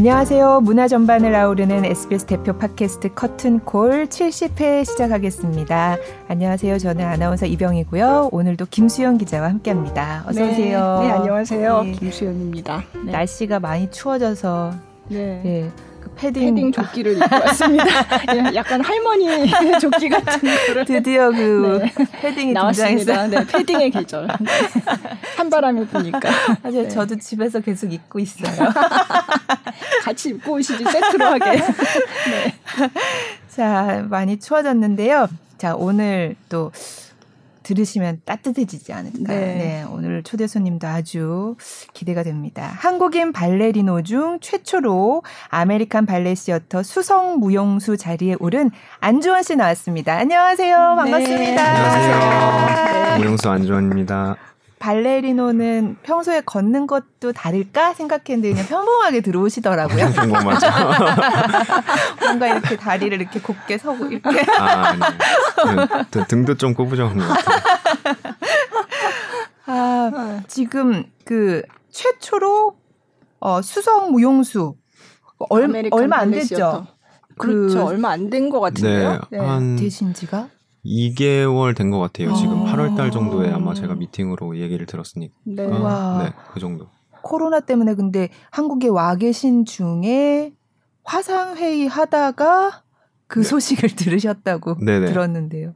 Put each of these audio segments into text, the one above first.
안녕하세요. 문화 전반을 아우르는 SBS 대표 팟캐스트 커튼콜 70회 시작하겠습니다. 안녕하세요. 저는 아나운서 이병이고요. 오늘도 김수영 기자와 함께합니다. 어서 네. 오세요. 네, 안녕하세요. 네. 김수현입니다. 네. 날씨가 많이 추워져서 네. 패딩, 패딩 조끼를 입고 왔습니다. 예, 약간 할머니 조끼 같은 거를 드디어 그 네. 패딩이 나왔습니다. 네, 패딩의 계절. 네. 찬바람이 부니까 사실 네. 저도 집에서 계속 입고 있어요. 같이 입고 오시지 세트로 하게. 네. 자, 많이 추워졌는데요. 자, 오늘 또 들으시면 따뜻해지지 않을까. 네. 네. 오늘 초대 손님도 아주 기대가 됩니다. 한국인 발레리노 중 최초로 아메리칸 발레 시어터 수석 무용수 자리에 오른 안주원 씨 나왔습니다. 안녕하세요. 반갑습니다. 안녕하세요. 네. 무용수 안주원입니다. 발레리노는 평소에 걷는 것도 다를까 생각했는데 그냥 평범하게 들어오시더라고요. 궁금하죠? 뭔가 이렇게 다리를 이렇게 곱게 서고 이렇게 아, 네. 그, 등도 좀 꼬부정한 것 같아요. 아, 지금 그 최초로 어, 수성 무용수 얼, 얼마 안 됐죠? 시어터. 그 그렇죠. 얼마 안 된 것 같은데요. 네, 한 되신 지가? 2개월 된 것 같아요. 지금 어. 8월 달 정도에 아마 제가 미팅으로 얘기를 들었으니까. 네. 와. 네, 그 정도. 코로나 때문에 근데 한국에 와 계신 중에 화상 회의 하다가 그 소식을 들으셨다고 네네. 들었는데요.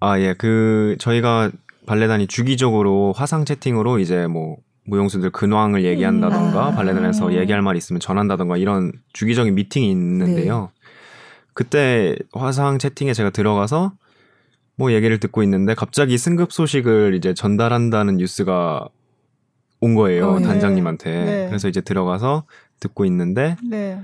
아, 예. 그 저희가 발레단이 주기적으로 화상 채팅으로 이제 뭐 무용수들 근황을 얘기한다던가 음. 발레단에서 아. 얘기할 말 있으면 전한다던가 이런 주기적인 미팅이 있는데요. 네. 그때 화상 채팅에 제가 들어가서 뭐 얘기를 듣고 있는데 갑자기 승급 소식을 이제 전달한다는 뉴스가 온 거예요 어, 네. 단장님한테. 네. 그래서 이제 들어가서 듣고 있는데 네.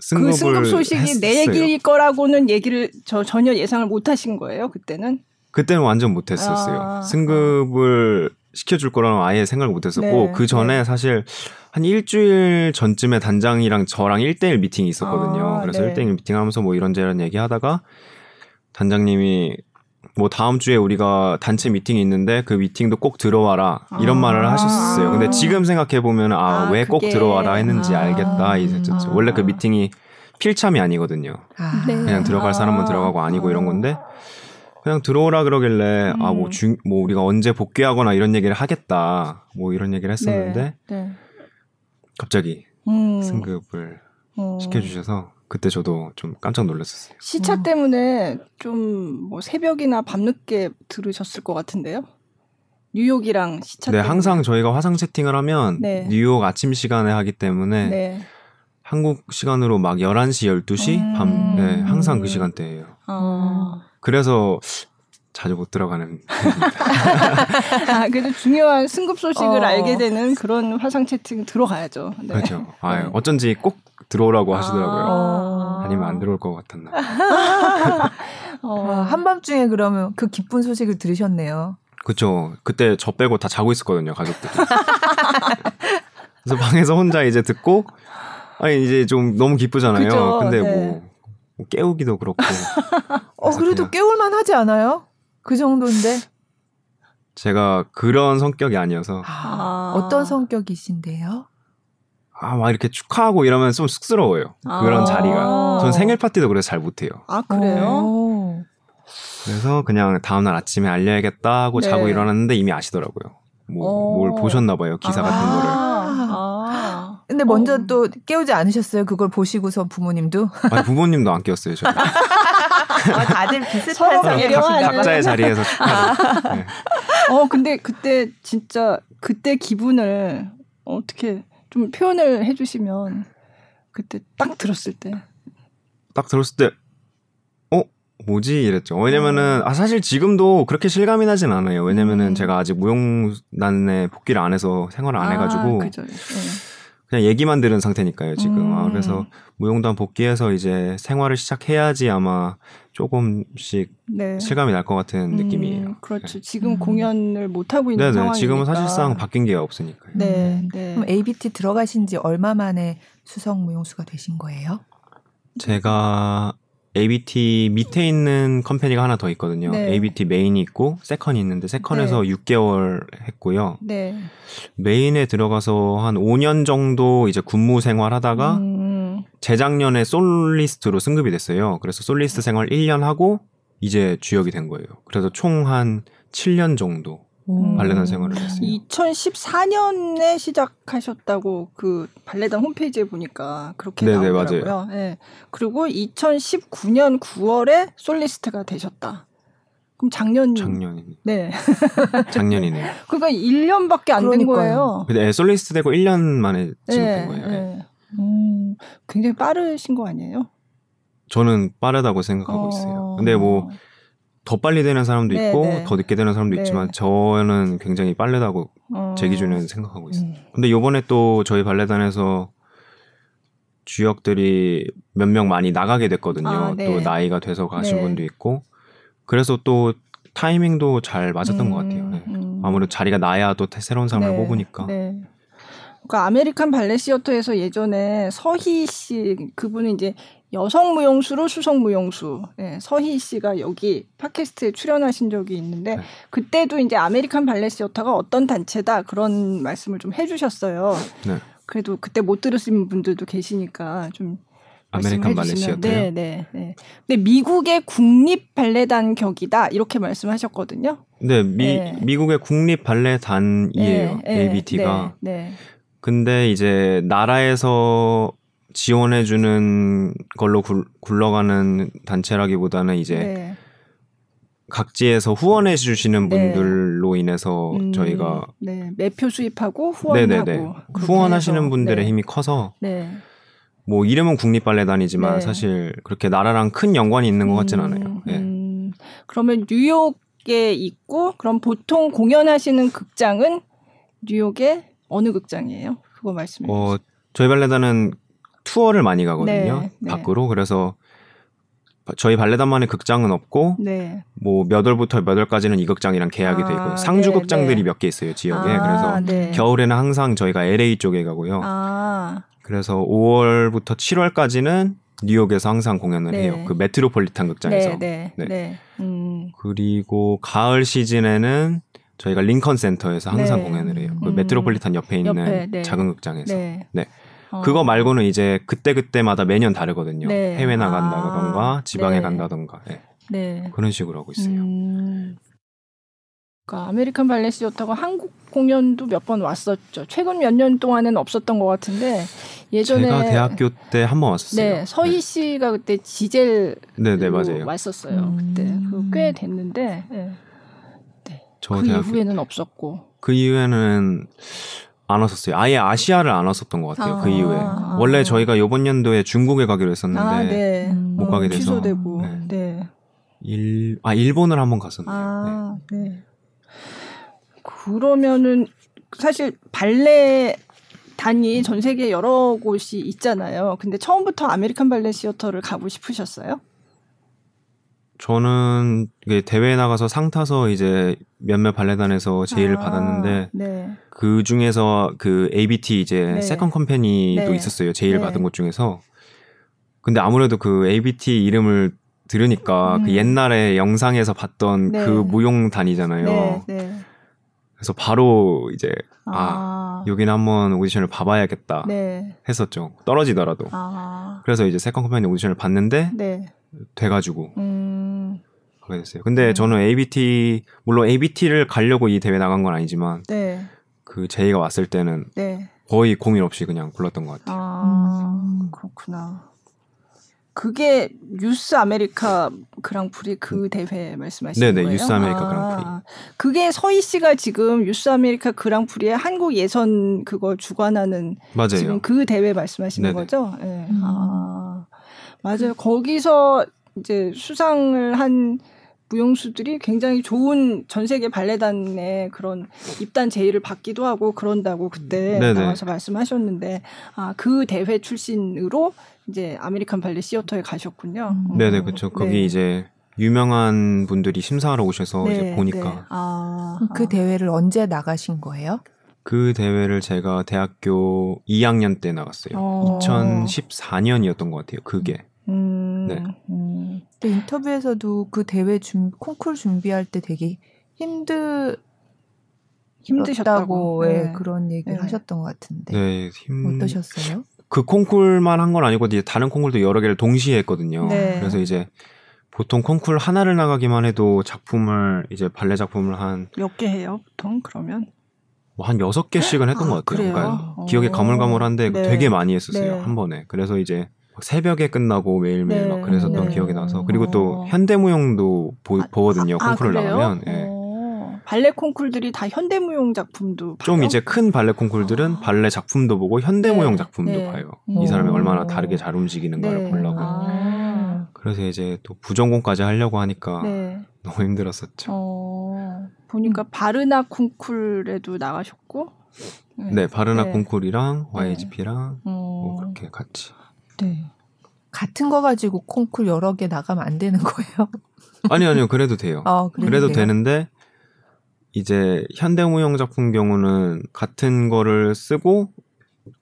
승급을 그 승급 소식이 내 했어요. 얘기일 거라고는 얘기를 저 전혀 예상을 못 하신 거예요, 그때는? 그때는 완전 못했었어요. 아. 승급을 시켜줄 거라는 아예 생각을 못했었고 네, 그 전에 네. 사실 한 일주일 전쯤에 단장이랑 저랑 1대1 미팅이 있었거든요. 아, 그래서 네. 1대1 미팅하면서 뭐 이런저런 얘기하다가 단장님이 뭐 다음 주에 우리가 단체 미팅이 있는데 그 미팅도 꼭 들어와라 이런 아. 말을 하셨어요. 근데 지금 생각해 보면 아 아, 왜꼭 그게. 들어와라 했는지 아. 알겠다. 이제 아. 원래 그 미팅이 필참이 아니거든요. 아, 네. 그냥 들어갈 아. 사람은 들어가고 아니고 이런 건데 그냥 들어오라 그러길래 아뭐 음. 중뭐 우리가 언제 복귀하거나 이런 얘기를 하겠다 뭐 이런 얘기를 했었는데 네. 네. 갑자기 음. 승급을 어. 시켜주셔서 그때 저도 좀 깜짝 놀랐었어요. 시차 음. 때문에 좀 뭐 새벽이나 밤늦게 들으셨을 것 같은데요. 뉴욕이랑 시차 네 때문에. 항상 저희가 화상 채팅을 하면 네. 뉴욕 아침 시간에 하기 때문에 네. 한국 시간으로 막 11시 12시 음. 밤 네, 항상 그 음. 시간대예요. 아, 그래서 자주 못 들어가는 아 그래도 중요한 승급 소식을 어. 알게 되는 그런 화상 채팅 들어가야죠. 네. 그렇죠. 아 네. 어쩐지 꼭 들어오라고 하시더라고요. 아. 아니면 안 들어올 것 같았나. 어. 와, 한밤중에 그러면 그 기쁜 소식을 들으셨네요. 그쵸. 그때 저 빼고 다 자고 있었거든요, 가족들이. 그래서 방에서 혼자 이제 듣고, 아니, 이제 좀 너무 기쁘잖아요. 그죠, 근데 네. 뭐, 뭐 깨우기도 그렇고. 어, 그래도 그냥 깨울만 하지 않아요? 그 정도인데. 제가 그런 성격이 아니어서, 아, 아. 어떤 성격이신데요? 아, 막 이렇게 축하하고 이러면 좀 쑥스러워요. 그런 아. 자리가. 전 생일 파티도 그래서 잘 못해요. 아 그래요? 오. 그래서 그냥 다음날 아침에 알려야겠다 하고 네. 자고 일어났는데 이미 아시더라고요. 뭐, 어. 뭘 보셨나봐요, 기사 같은 아. 거를. 아. 근데 먼저 어. 또 깨우지 않으셨어요? 그걸 보시고서 부모님도? 아니, 부모님도 안 깨웠어요, 저. 아, 다들 비슷한. 봐요. 각자의 자리에서 축하를. 네. 어 근데 그때 진짜 그때 기분을 어떻게 좀 표현을 해주시면 그때 딱 들었을 때. 딱 들었을 때, 어? 뭐지? 이랬죠. 왜냐면은, 아, 사실 지금도 그렇게 실감이 나진 않아요. 왜냐면은 음. 제가 아직 무용단에 복귀를 안 해서 생활을 안 아, 해가지고, 그죠. 네. 그냥 얘기만 들은 상태니까요, 지금. 음. 아, 그래서 무용단 복귀해서 이제 생활을 시작해야지 아마 조금씩 네. 실감이 날 것 같은 음, 느낌이에요. 그렇죠. 지금 음. 공연을 못 하고 있는 네네. 상황이니까. 지금은 사실상 바뀐 게 없으니까요. 네, 음. 네. 그럼 ABT 들어가신 지 얼마 만에 수석 무용수가 되신 거예요? 제가 ABT 밑에 있는 company가 하나 더 있거든요. 네. ABT main이 있고 second가 있는데 second에서 6개월 했고요. 네. 메인에 들어가서 한 5년 정도 이제 군무 생활하다가 음, 재작년에 솔리스트로 승급이 됐어요. 그래서 솔리스트 생활 1년 하고 이제 주역이 된 거예요. 그래서 총 한 7년 정도 오. 발레단 생활을 했어요. 2014년에 시작하셨다고 그 발레단 홈페이지에 보니까 그렇게 네네, 나오더라고요. 예. 그리고 2019년 9월에 솔리스트가 되셨다. 그럼 작년 작년이 네. 작년이네요. 그러니까 1년밖에 안 된. 거예요. 근데 애 솔리스트 되고 1년 만에 지금 네, 된 거예요. 네. 네. 음, 굉장히 빠르신 거 아니에요? 저는 빠르다고 생각하고 어. 있어요. 근데 뭐 더 빨리 되는 사람도 네, 있고 네. 더 늦게 되는 사람도 네. 있지만 저는 굉장히 빠르다고 어. 제 기준에는 생각하고 있어요. 음. 근데 요번에 또 저희 발레단에서 주역들이 몇 명 많이 나가게 됐거든요. 아, 네. 또 나이가 돼서 가신 네. 분도 있고 그래서 또 타이밍도 잘 맞았던 것 같아요. 네. 음. 아무래도 자리가 나야 또 새로운 사람을 네, 뽑으니까. 네. 그러니까 아메리칸 발레 시어터에서 예전에 서희 씨 그분은 이제 여성 무용수로 수석 무용수 네, 서희 씨가 여기 팟캐스트에 출연하신 적이 있는데 네. 그때도 이제 아메리칸 발레 시어터가 어떤 단체다 그런 말씀을 좀 해주셨어요. 네. 그래도 그때 못 들으신 분들도 계시니까 좀 아메리칸 발레. 시어터요? 네, 네, 네. 근데 미국의 국립 발레단 격이다 이렇게 말씀하셨거든요. 네, 미, 네. 미국의 국립 발레단이에요. ABT가. 네, 네. 근데 이제 나라에서 지원해주는 걸로 굴, 굴러가는 단체라기보다는 이제 네. 각지에서 후원해 주시는 네. 분들로 인해서 음, 저희가 네, 매표 수입하고 후원하고 네네네 그렇게 후원하시는 분들의 네. 힘이 커서 네. 뭐 이름은 국립발레단이지만 네. 사실 그렇게 나라랑 큰 연관이 있는 것 같진 음, 않아요. 네. 음, 그러면 뉴욕에 있고 그럼 보통 공연하시는 극장은 뉴욕의 어느 극장이에요? 그거 말씀해 주세요. 어, 저희 발레단은 투어를 많이 가거든요. 네, 네. 밖으로 그래서 저희 발레단만의 극장은 없고 네. 뭐몇 월부터 몇 월까지는 이 극장이랑 계약이 돼 아, 있고 상주 네, 극장들이 네. 몇개 있어요 지역에 아, 그래서 네. 겨울에는 항상 저희가 LA 쪽에 가고요. 아, 그래서 5월부터 7월까지는 뉴욕에서 항상 공연을 네. 해요. 그 메트로폴리탄 극장에서. 네, 네, 네. 네. 음, 그리고 가을 시즌에는 저희가 링컨 센터에서 항상 네. 공연을 해요. 그 음. 메트로폴리탄 옆에 있는 옆에, 네. 작은 극장에서. 네. 네. 어. 그거 말고는 이제 그때 그때마다 매년 다르거든요. 네. 해외 아. 나간다던가 지방에 네. 간다던가 네. 네. 그런 식으로 하고 있어요. 음, 그러니까 아메리칸 발레 시어터가 한국 공연도 몇 번 왔었죠. 최근 몇 년 동안은 없었던 것 같은데 예전에 제가 대학교 때 한 번 왔었어요. 네 서희 씨가 그때 지젤 네, 네, 맞아요. 왔었어요. 음. 그때 그 꽤 됐는데 네. 저 그 대학교 이후에는 없었고. 그 이후에는 안 왔었어요. 아예 아시아를 안 왔었던 것 같아요. 그 아. 이후에 아. 원래 저희가 이번 연도에 중국에 가기로 했었는데 아 네. 음. 못 가게 어, 돼서 취소되고. 네. 네. 일, 아 일본을 한번 갔었네요. 아, 네. 그러면은 사실 발레 단이 전 세계 여러 곳이 있잖아요. 근데 처음부터 아메리칸 발레 시어터를 가고 싶으셨어요? 저는 대회에 나가서 상 타서 이제 몇몇 발레단에서 제의를 아, 받았는데 네. 그 중에서 그 ABT 이제 네. second company도 네. 있었어요. 제의를 네. 받은 곳 중에서. 근데 아무래도 그 ABT 이름을 들으니까 음. 그 옛날에 영상에서 봤던 네. 그 무용단이잖아요. 네, 네. 그래서 바로 이제 아, 아, 여기는 한번 오디션을 봐봐야겠다 네. 했었죠. 떨어지더라도. 아, 그래서 이제 second company 오디션을 봤는데 네. 돼가지고 음, 가게 됐어요. 근데 저는 ABT 물론 ABT를 가려고 이 대회 나간 건 아니지만 네, 그 제의가 왔을 때는 네. 거의 고민 없이 그냥 불렀던 것 같아요. 아, 음. 그렇구나. 그게 유스 아메리카 그랑프리 그 대회 말씀하시는 네네, 거예요? 유스 아메리카 아, 그랑프리. 그게 서희 씨가 지금 유스 아메리카 그랑프리의 한국 예선 그거 주관하는 맞아요. 지금 그 대회 말씀하시는 네네. 거죠? 네. 음. 아, 맞아요. 거기서 이제 수상을 한 무용수들이 굉장히 좋은 전 세계 발레단의 그런 입단 제의를 받기도 하고 그런다고 그때 네네. 나와서 말씀하셨는데 아 그 대회 출신으로 이제 아메리칸 발레 시어터에 가셨군요. 음. 네네 그렇죠. 거기 네. 이제 유명한 분들이 심사하러 오셔서 네, 이제 보니까 네. 아, 그 아. 대회를 언제 나가신 거예요? 그 대회를 제가 대학교 2학년 때 나갔어요. 어. 2014년이었던 것 같아요. 그게 음, 네. 음. 근데 인터뷰에서도 그 대회 준 콩쿨 준비할 때 되게 힘들 힘드셨다고. 예, 네. 그런 얘기를 네. 하셨던 것 같은데 네, 힘. 어떠셨어요? 그 콩쿨만 한 건 아니고 이제 다른 콩쿨도 여러 개를 동시에 했거든요. 네. 그래서 이제 보통 콩쿨 하나를 나가기만 해도 작품을 이제 발레 작품을 한 몇 개 해요, 보통 그러면? 뭐 한 여섯 개씩은 했던 아, 것 같아요. 그래요? 그러니까 어. 기억이 가물가물한데 네. 되게 많이 했었어요 네. 한 번에. 그래서 이제 막 새벽에 끝나고 매일매일 네. 막 그랬었던 네. 기억이 나서 그리고 또 어. 현대무용도 보, 아, 보거든요. 아, 콩쿨을 그래요? 나가면. 예. 어, 발레 콩쿨들이 다 현대무용 작품도 좀 봐요? 이제 큰 발레 콩쿨들은 아. 발레 작품도 보고 현대무용 네. 작품도 네. 봐요. 음. 이 사람이 오. 얼마나 다르게 잘 움직이는가를 네. 보려고. 아. 그래서 이제 또 부전공까지 하려고 하니까 네. 너무 힘들었었죠. 어, 보니까 바르나 콩쿨에도 나가셨고. 네, 바르나 네. 콩쿨이랑 YGP랑 어, 뭐 그렇게 같이. 네. 같은 거 가지고 콩쿨 여러 개 나가면 안 되는 거예요? 아니 아니요, 그래도 돼요. 아, 그래도, 그래도 돼요? 되는데 이제 현대무용 작품 경우는 같은 거를 쓰고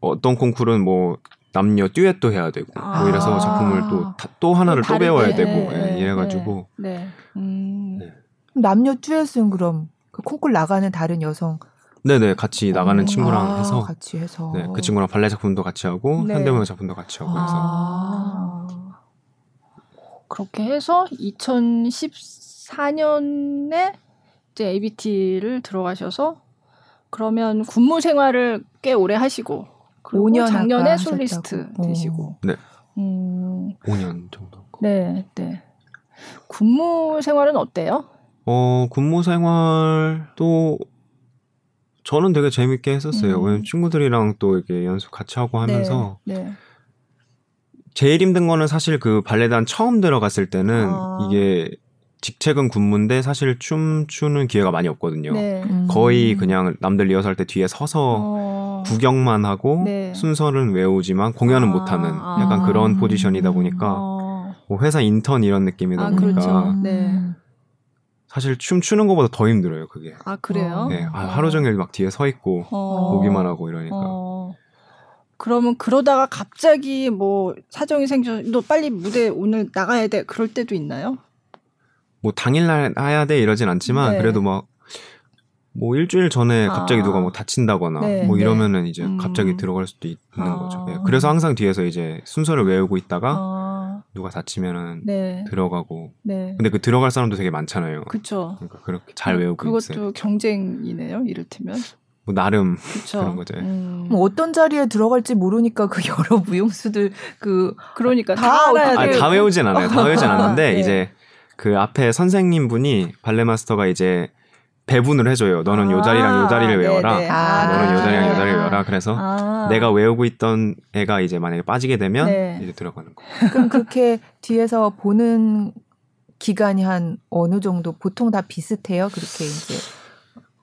어떤 콩쿨은 뭐 남녀 듀엣도 해야 되고 아. 뭐 이래서 작품을 또또 하나를 또, 배워야 되고 네, 예, 네, 이래가지고 네. 음. 네. 남녀 듀엣은 그럼 그 콩쿨 나가는 다른 여성 네네 같이 나가는 어, 친구랑 아, 해서 같이 해서 네, 그 친구랑 발레 작품도 같이 하고 네. 현대무용 작품도 같이 하고 해서 아. 그렇게 해서 2014년에 이제 ABT를 들어가셔서 그러면 군무 생활을 꽤 오래 하시고 그리고 5년 아까 작년에 하셨다고. 솔리스트 어. 되시고 네. 음, 5년 정도. 네, 네. 군무 생활은 어때요? 어 군무 생활도 저는 되게 재밌게 했었어요. 음. 왜냐면 친구들이랑 또 이렇게 연습 같이 하고 하면서 네, 네. 제일 힘든 거는 사실 그 발레단 처음 들어갔을 때는 아. 이게 직책은 군무인데 사실 춤 추는 기회가 많이 없거든요. 네. 음. 거의 그냥 남들 리허설 때 뒤에 서서 어, 구경만 하고 네. 순서는 외우지만 공연은 아, 못하는 아. 약간 그런 포지션이다 보니까 어, 뭐 회사 인턴 이런 느낌이다 아, 보니까 그렇죠. 네. 사실 춤 추는 것보다 더 힘들어요 그게. 아 그래요? 네, 아, 하루 종일 막 뒤에 서 있고 어. 보기만 하고 이러니까. 어. 그러면 그러다가 갑자기 뭐 사정이 생겨 너 빨리 무대 오늘 나가야 돼 그럴 때도 있나요? 뭐 당일날 해야 돼 이러진 않지만 네. 그래도 막 뭐 일주일 전에 갑자기 아. 누가 뭐 다친다거나 네, 뭐 네. 이러면은 이제 음. 갑자기 들어갈 수도 있는 아. 거죠. 예, 그래서 항상 뒤에서 이제 순서를 외우고 있다가 아, 누가 다치면은 네, 들어가고. 네, 근데 그 들어갈 사람도 되게 많잖아요. 그렇죠. 그러니까 그렇게 잘 외우고 그것도 있어요. 경쟁이네요. 이를테면 뭐 나름 그렇죠. 그런 거죠. 음. 뭐 어떤 자리에 들어갈지 모르니까 그 여러 무용수들 그 그러니까 다, 다 알아야 돼요. 다 외우진 않아요. 다 외우진 않는데 네. 이제 그 앞에 선생님 분이 발레 마스터가 이제 배분을 해줘요. 너는 요 자리랑 요 자리를 외워라. 네네. 아, 너는 요 자리랑 요 자리를 아. 외워라. 그래서 아. 내가 외우고 있던 애가 이제 만약에 빠지게 되면 네. 이제 들어가는 거. 그럼 그렇게 뒤에서 보는 기간이 한 어느 정도 보통 다 비슷해요. 그렇게 이제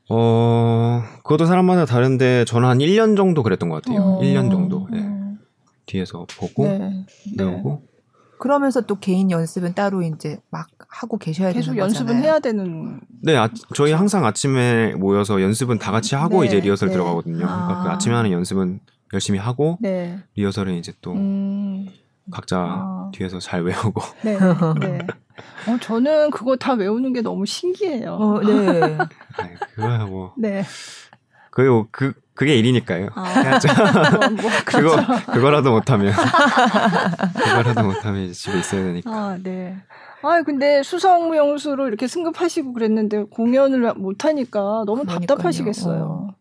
어, 그것도 사람마다 다른데 저는 한 1년 정도 그랬던 것 같아요. 어. 1년 정도. 예. 음. 뒤에서 보고 네. 네. 외우고. 그러면서 또 개인 연습은 따로 이제 막 하고 계셔야 계속 되는 연습은 거잖아요. 해야 되는 네, 아, 저희 항상 아침에 모여서 연습은 다 같이 하고 네, 이제 리허설 네. 들어가거든요. 그러니까 그 아. 아침에 하는 연습은 열심히 하고 네. 리허설은 이제 또 음. 각자 아. 뒤에서 잘 외우고. 네. 네. 어, 저는 그거 다 외우는 게 너무 신기해요. 어, 네. 그거야 뭐. 네. 그거 그 그게 일이니까요. 아. 뭐, 뭐, 그거 그거라도 못하면 그거라도 못하면 이제 집에 있어야 되니까. 아, 네. 아, 근데 수성무용수로 이렇게 승급하시고 그랬는데 공연을 못 하니까 너무 그러니까요. 답답하시겠어요.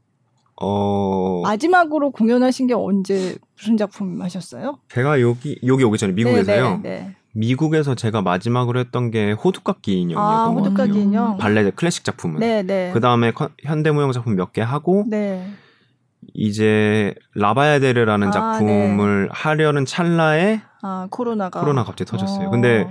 어, 마지막으로 공연하신 게 언제 무슨 작품 하셨어요? 제가 여기 여기 오기 전에 미국에서요. 네, 네, 네. 미국에서 제가 마지막으로 했던 게 호두깎이 인형이었던 아, 것 호두까기 같아요. 인형. 발레 클래식 작품은. 네, 네. 그 다음에 현대무용 작품 몇 개 하고 네. 이제 라바야데르라는 아, 작품을 하려는 찰나에 아, 코로나가 코로나 갑자기 터졌어요. 어, 근데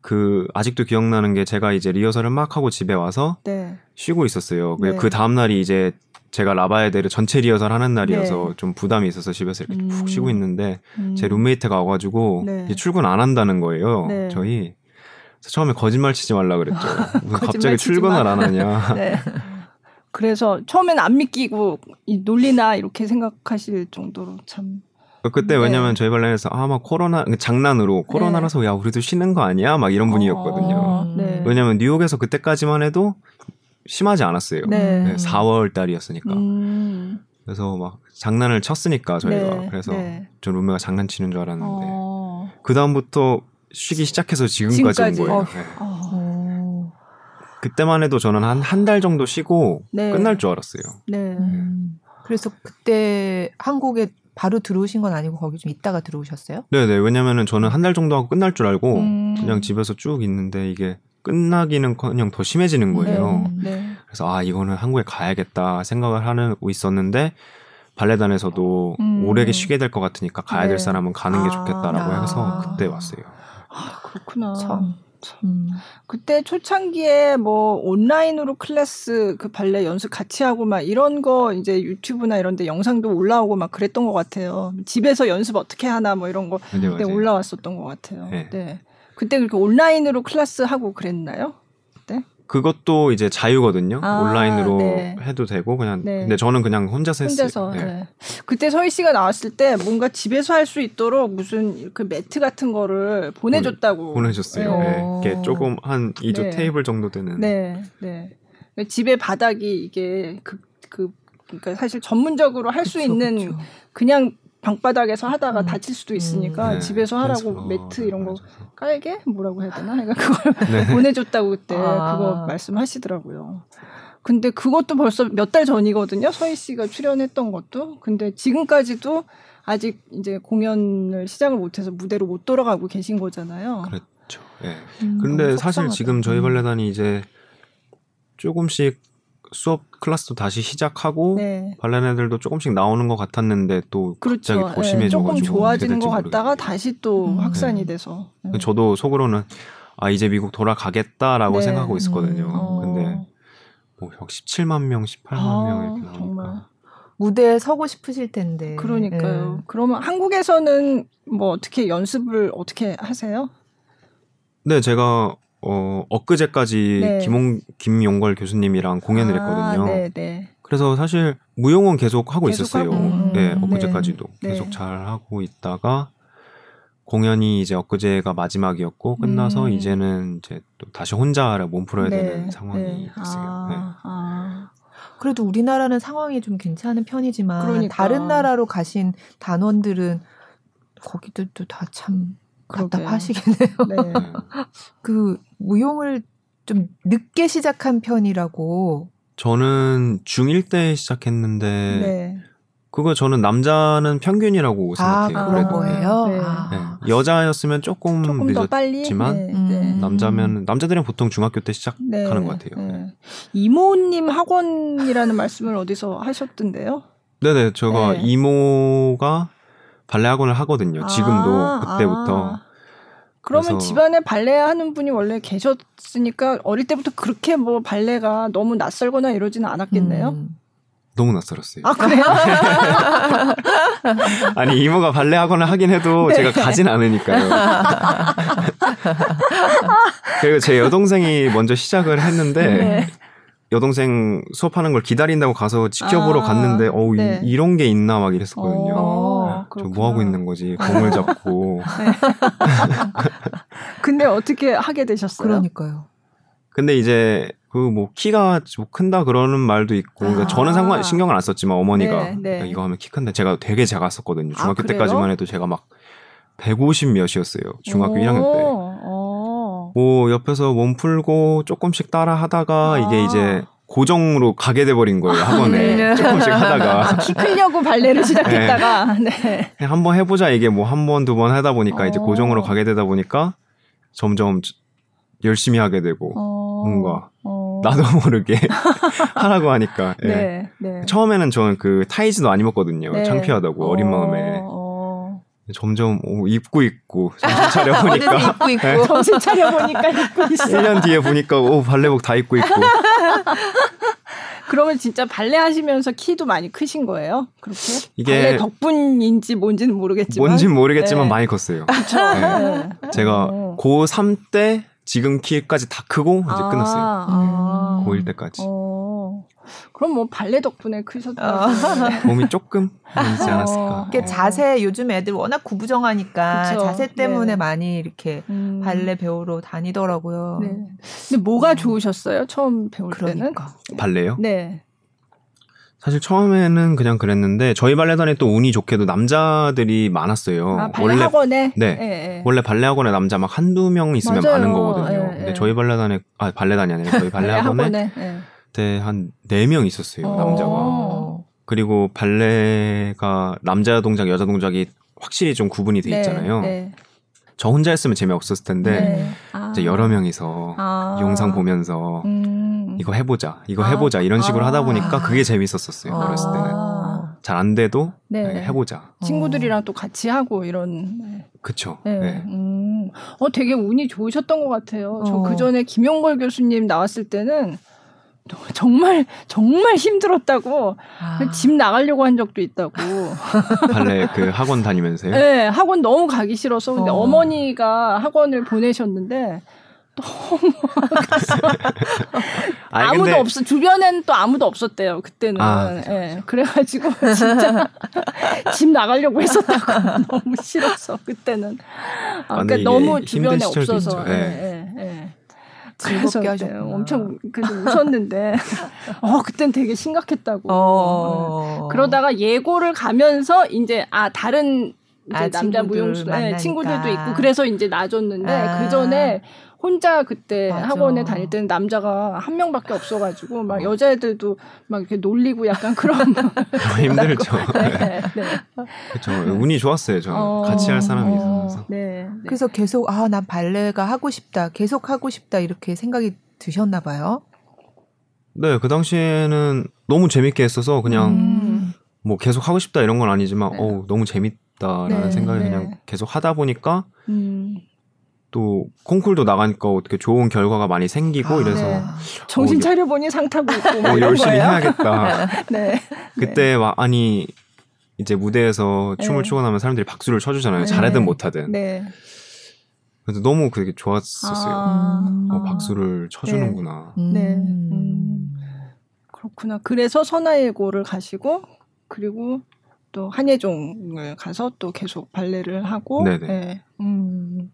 그 아직도 기억나는 게 제가 이제 리허설을 막 하고 집에 와서 네. 쉬고 있었어요. 네. 그 다음 날이 이제 제가 라바야데르 전체 리허설 하는 날이어서 네. 좀 부담이 있어서 집에서 이렇게 음. 푹 쉬고 있는데 음. 제 룸메이트가 와가지고 네. 이제 출근 안 한다는 거예요. 네. 저희 처음에 거짓말 치지 말라 그랬죠. 갑자기 출근을 마. 안 하냐. 네. 그래서 처음엔 안 믿기고 이 논리나 이렇게 생각하실 정도로 참 그때 네. 왜냐면 저희 발레에서 아막 코로나 장난으로 코로나라서 야 우리도 쉬는 거 아니야 막 이런 분위기였거든요. 어, 음. 네. 왜냐면 뉴욕에서 그때까지만 해도 심하지 않았어요. 네. 네, 4월 달이었으니까. 음. 그래서 막 장난을 쳤으니까 저희가 네, 그래서 네. 저 룸메가 장난치는 줄 알았는데 어. 그 다음부터 쉬기 시작해서 지금까지 온 지금까지. 거예요. 어. 네. 그때만 해도 저는 한 한 달 정도 쉬고 네. 끝날 줄 알았어요. 네. 음. 그래서 그때 한국에 바로 들어오신 건 아니고 거기 좀 있다가 들어오셨어요? 네네 왜냐면은 저는 한 달 정도 하고 끝날 줄 알고 음. 그냥 집에서 쭉 있는데 이게 끝나기는 커녕 더 심해지는 거예요. 네. 네. 그래서 아 이거는 한국에 가야겠다 생각을 하고 있었는데 발레단에서도 음. 오래 쉬게 될 것 같으니까 가야 될 네. 사람은 가는 게 아. 좋겠다라고 해서 아. 그때 왔어요. 아, 그렇구나. 참. 음. 그때 초창기에 뭐 온라인으로 클래스 그 발레 연습 같이 하고 막 이런 거 이제 유튜브나 이런 데 영상도 올라오고 막 그랬던 것 같아요. 집에서 연습 어떻게 하나 뭐 이런 거 네, 그때. 올라왔었던 것 같아요. 네. 네. 그때 그렇게 온라인으로 클래스 하고 그랬나요? 그것도 이제 자유거든요. 아, 온라인으로 네. 해도 되고 그냥 네. 근데 저는 그냥 혼자서 했어요. 혼자서. 네. 네. 그때 서희 씨가 나왔을 때 뭔가 집에서 할 수 있도록 무슨 그 매트 같은 거를 보내줬다고. 보내 줬어요. 네. 네. 이게 조금 한 2조 네. 테이블 정도 되는 네, 네. 집에 바닥이 이게 그, 그, 그러니까 사실 전문적으로 할수 그쵸, 있는 그쵸. 그냥 방바닥에서 하다가 음. 다칠 수도 있으니까 네. 집에서 하라고 그래서, 매트 어, 이런 거 맞아서. 깔게 뭐라고 해야 되나? 그러니까 그걸 네. 보내줬다고 그때 아. 그거 말씀하시더라고요. 근데 그것도 벌써 몇 달 전이거든요. 서희 씨가 출연했던 것도. 근데 지금까지도 아직 이제 공연을 시작을 못해서 무대로 못 돌아가고 계신 거잖아요. 그렇죠. 예. 음. 근데 사실 속상하다. 지금 저희 음. 발레단이 이제 조금씩 수업 클래스도 다시 시작하고 네. 발레 애들도 조금씩 나오는 것 같았는데 또 그렇죠. 갑자기 더 예, 심해져가지고 조금 좋아지는 것 같다가. 다시 또 음. 확산이 돼서. 음. 저도 속으로는 아 이제 미국 돌아가겠다라고 네. 생각하고 있었거든요. 음. 어. 근데 뭐 17만 명, 18만 아, 명 이렇게 나오니까 정말. 무대에 서고 싶으실 텐데. 그러니까요. 예. 그러면 한국에서는 뭐 어떻게 연습을 어떻게 하세요? 네, 제가 어 엊그제까지 네. 김용 김용걸 교수님이랑 공연을 아, 했거든요. 네, 네. 그래서 사실 무용은 계속 하고 계속 있었어요. 하고, 음, 네, 네. 엊그제까지도 네. 계속 잘 하고 있다가 공연이 이제 엊그제가 마지막이었고 끝나서 음. 이제는 이제 또 다시 혼자 몸 풀어야 네, 되는 상황이 네. 됐어요. 아, 네. 아. 그래도 우리나라는 상황이 좀 괜찮은 편이지만 그러니까. 다른 나라로 가신 단원들은 거기들도 다참 그러게요. 답답하시겠네요. 네. 네. 그 무용을 좀 늦게 시작한 편이라고. 저는 중1 때 시작했는데 네. 그거 저는 남자는 평균이라고 아 생각해요. 그런 그래도. 거예요. 네. 아. 네. 여자였으면 조금, 조금 더 빨리. 늦었지만 네, 음. 네. 남자면 남자들은 보통 중학교 때 시작하는 네, 것 같아요. 네. 네. 이모님 학원이라는 말씀을 어디서 하셨던데요? 네네, 제가 네. 이모가 발레 학원을 하거든요. 지금도 아, 그때부터. 아. 그러면 집안에 발레 하는 분이 원래 계셨으니까 어릴 때부터 그렇게 뭐 발레가 너무 낯설거나 이러지는 않았겠네요. 음. 너무 낯설었어요. 아 그래요? 아니 이모가 발레 학원을 하긴 해도 네. 제가 가진 않으니까요. 그리고 제 여동생이 먼저 시작을 했는데 네. 여동생 수업하는 걸 기다린다고 가서 지켜보러 아, 갔는데 어우 네. 이, 런게 있나 막 이랬었거든요. 어, 저뭐 그렇구나. 하고 있는 거지? 공을 잡고. 근데 어떻게 하게 되셨어요? 그러니까요. 근데 이제 그 뭐 키가 뭐 큰다 그러는 말도 있고 그러니까 아. 저는 상관 신경을 안 썼지만 어머니가 네, 네. 야, 이거 하면 키 큰데 제가 되게 작았었거든요. 아, 중학교 그래요? 때까지만 해도 제가 막 150 몇이었어요. 중학교 오, 1학년 때. 어. 뭐 옆에서 몸 풀고 조금씩 따라 하다가 아. 이게 이제 고정으로 가게 돼 버린 거예요. 학원에 네. 조금씩 하다가 아, 키 크려고 발레를 시작했다가 네. 그냥 한번 해보자 이게 뭐 한 번 두번 하다 보니까 이제 어. 고정으로 가게 되다 보니까 점점 열심히 하게 되고 어. 뭔가 어. 나도 모르게 하라고 하니까 예. 네, 네. 처음에는 저는 그 타이즈도 안 입었거든요. 네. 창피하다고 어린 어, 마음에 어. 점점 오, 입고 있고 정신 차려 보니까 입고 있고. 정신 차려 보니까 입고 있어. 1년 뒤에 보니까 오 발레복 다 입고 있고 그러면 진짜 발레 하시면서 키도 많이 크신 거예요? 그렇게? 이게 발레 덕분인지 뭔지는 모르겠지만. 뭔진 모르겠지만 네. 많이 컸어요. 그쵸? 네. 네. 제가 어. 고3 때 지금 키까지 다 크고 이제 끝났어요. 아, 아. 고1 때까지. 어. 그럼 뭐 발레 덕분에 크셨다. 어. 도움이 조금 있지 않았을까. 어. 이게 자세 요즘 애들 워낙 구부정하니까 그쵸. 자세 때문에 네. 많이 이렇게 음. 발레 배우러 다니더라고요. 네. 근데 뭐가 좋으셨어요? 처음 배울 때는? 그러니까. 발레요? 네. 사실 처음에는 그냥 그랬는데 저희 발레단에 또 운이 좋게도 남자들이 많았어요. 아, 발레 학원에? 네. 예, 예. 원래 발레 학원에 남자 막 한두 명 있으면 맞아요. 많은 거거든요. 예, 근데 예. 저희 발레단에 아 발레단이 아니라 저희 발레 학원에 예. 그때 한 네 명 있었어요. 어. 남자가. 어. 그리고 발레가 남자 동작, 여자 동작이 확실히 좀 구분이 돼 있잖아요. 네. 저 혼자 했으면 재미없었을 텐데 네. 아. 이제 여러 명이서 아. 영상 보면서 음. 이거 해보자, 이거 아. 해보자 이런 식으로 아. 하다 보니까 그게 재밌었었어요. 어렸을 때는 아. 잘안 돼도 네. 네, 해보자. 친구들이랑 또 같이 하고 이런. 네. 그쵸. 네. 네. 음. 어, 되게 운이 좋으셨던 것 같아요. 저 어. 그 전에 김용걸 교수님 나왔을 때는 정말 정말 힘들었다고 아. 집 나가려고 한 적도 있다고. 발레 그 학원 다니면서요. 네, 학원 너무 가기 싫어서 근데 어. 어. 머니가 학원을 보내셨는데 아니, 아무도 근데 없어 주변엔 또 아무도 없었대요 그때는. 아, 예, 그래가지고 진짜 집 나가려고 했었다고 너무 싫어서 그때는. 아, 아, 그러니까 너무 주변에 없어서. 있죠. 즐겁게 그래서 하셨구나. 엄청 그래서 웃었는데 어 그땐 되게 심각했다고. 어. 그러다가 예고를 가면서 이제 아 다른 이제 아, 남자 무용수 네. 친구들도 있고 그래서 이제 나줬는데 아. 그 전에 혼자 그때 맞아. 학원에 다닐 때는 남자가 한 명밖에 없어가지고 막 여자애들도 막 이렇게 놀리고 약간 그런 힘들죠. 네, 네. 그렇죠. 운이 좋았어요. 저는 어, 같이 할 사람이 어, 있어서. 네, 네. 그래서 계속 아, 난 발레가 하고 싶다. 계속 하고 싶다 이렇게 생각이 드셨나 봐요. 네, 그 당시에는 너무 재밌게 했어서 그냥 음. 뭐 계속 하고 싶다 이런 건 아니지만 네. 어우 너무 재밌다라는 네, 생각이 네. 그냥 계속 하다 보니까 음. 또 콩쿨도 나가니까 어떻게 좋은 결과가 많이 생기고 아, 이래서 네. 정신 어, 차려 보니 상 타고 있고 뭐 어, 열심히 거예요. 해야겠다. 네. 그때 막 아니 이제 무대에서 네. 춤을 추고 나면 사람들이 박수를 쳐주잖아요. 네. 잘하든 못하든. 네. 그래서 너무 그게 좋았었어요. 아, 음. 어, 아. 박수를 쳐주는구나. 네. 음. 음. 그렇구나. 그래서 선화예고를 가시고 그리고 또 한예종을 가서 또 계속 발레를 하고. 네네. 네. 음.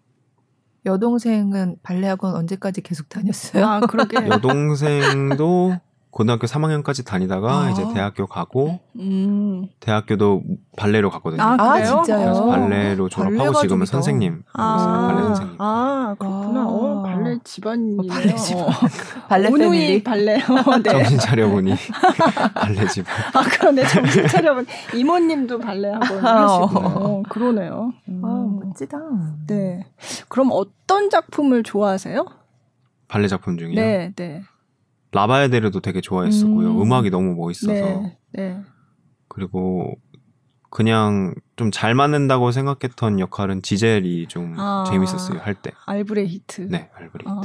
여동생은 발레 학원 언제까지 계속 다녔어요? 아 그러게. 여동생도 고등학교 3학년까지 다니다가 아. 이제 대학교 가고 음. 대학교도 발레로 갔거든요. 아, 아, 그래요? 진짜요? 그래서 어. 발레로 졸업하고 발레 지금은. 선생님 하고 있어요. 발레 선생님. 아, 그렇구나. 아. 어, 발레 집안이네요. 어, 발레 집안. 어. 발레 오누이. 발레. 어, 네. 정신 차려보니 발레 집. 아, 그러네. 정신 차려보니 이모님도 발레 학원 하시고. 어, 그러네요. 음. 아, 멋지다. 네. 그럼 어떤 작품을 좋아하세요? 발레 작품 중이요. 네, 네. 라 바야데르도 되게 좋아했었고요. 음. 음. 음악이 너무 멋있어서 네. 네. 그리고 그냥 좀 잘 맞는다고 생각했던 역할은 지젤이 좀 아. 재밌었어요 할 때. 알브레히트. 네, 알브레히트. 어.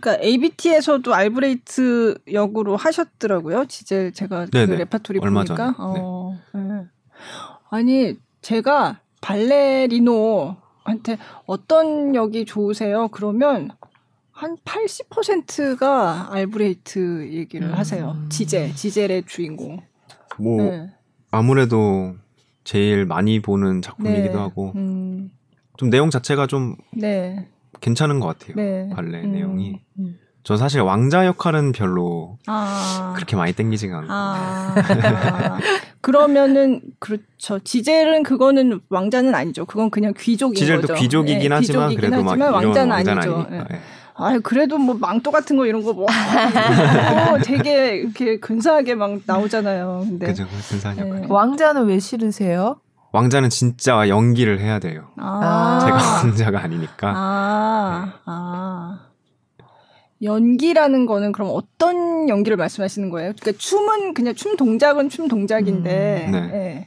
그러니까 ABT에서도 알브레히트 역으로 하셨더라고요. 지젤 제가 그 네네. 레파토리 얼마 보니까. 전에. 어, 네. 아니 제가 발레리노한테 어떤 역이 좋으세요? 그러면 한 80%가 알브레이트 얘기를 음. 하세요. 지젤, 지젤의 주인공. 뭐 네. 아무래도 제일 많이 보는 작품이기도 네. 하고 음, 좀 내용 자체가 좀 네. 괜찮은 것 같아요. 네. 발레 음, 내용이. 음. 저 사실 왕자 역할은 별로 아. 그렇게 많이 땡기지가 않고. 아, 아. 그러면은 그렇죠. 지젤은 그거는 왕자는 아니죠. 그건 그냥 귀족인 지젤도 거죠. 귀족이긴 네, 하지만 귀족이긴 그래도 막 하지만 이런 왕자는 왕자는 아니죠. 아니니까. 예. 예. 아, 그래도 뭐 망토 같은 거 이런 거 뭐, 어, 되게 이렇게 근사하게 막 나오잖아요. 근데 그죠, 근사한 네. 역할. 왕자는 왜 싫으세요? 왕자는 진짜 연기를 해야 돼요. 아, 제가 왕자가 아니니까. 아, 아. 연기라는 거는 그럼 어떤 연기를 말씀하시는 거예요? 그러니까 춤은 그냥 춤 동작은 춤 동작인데 음, 네. 예.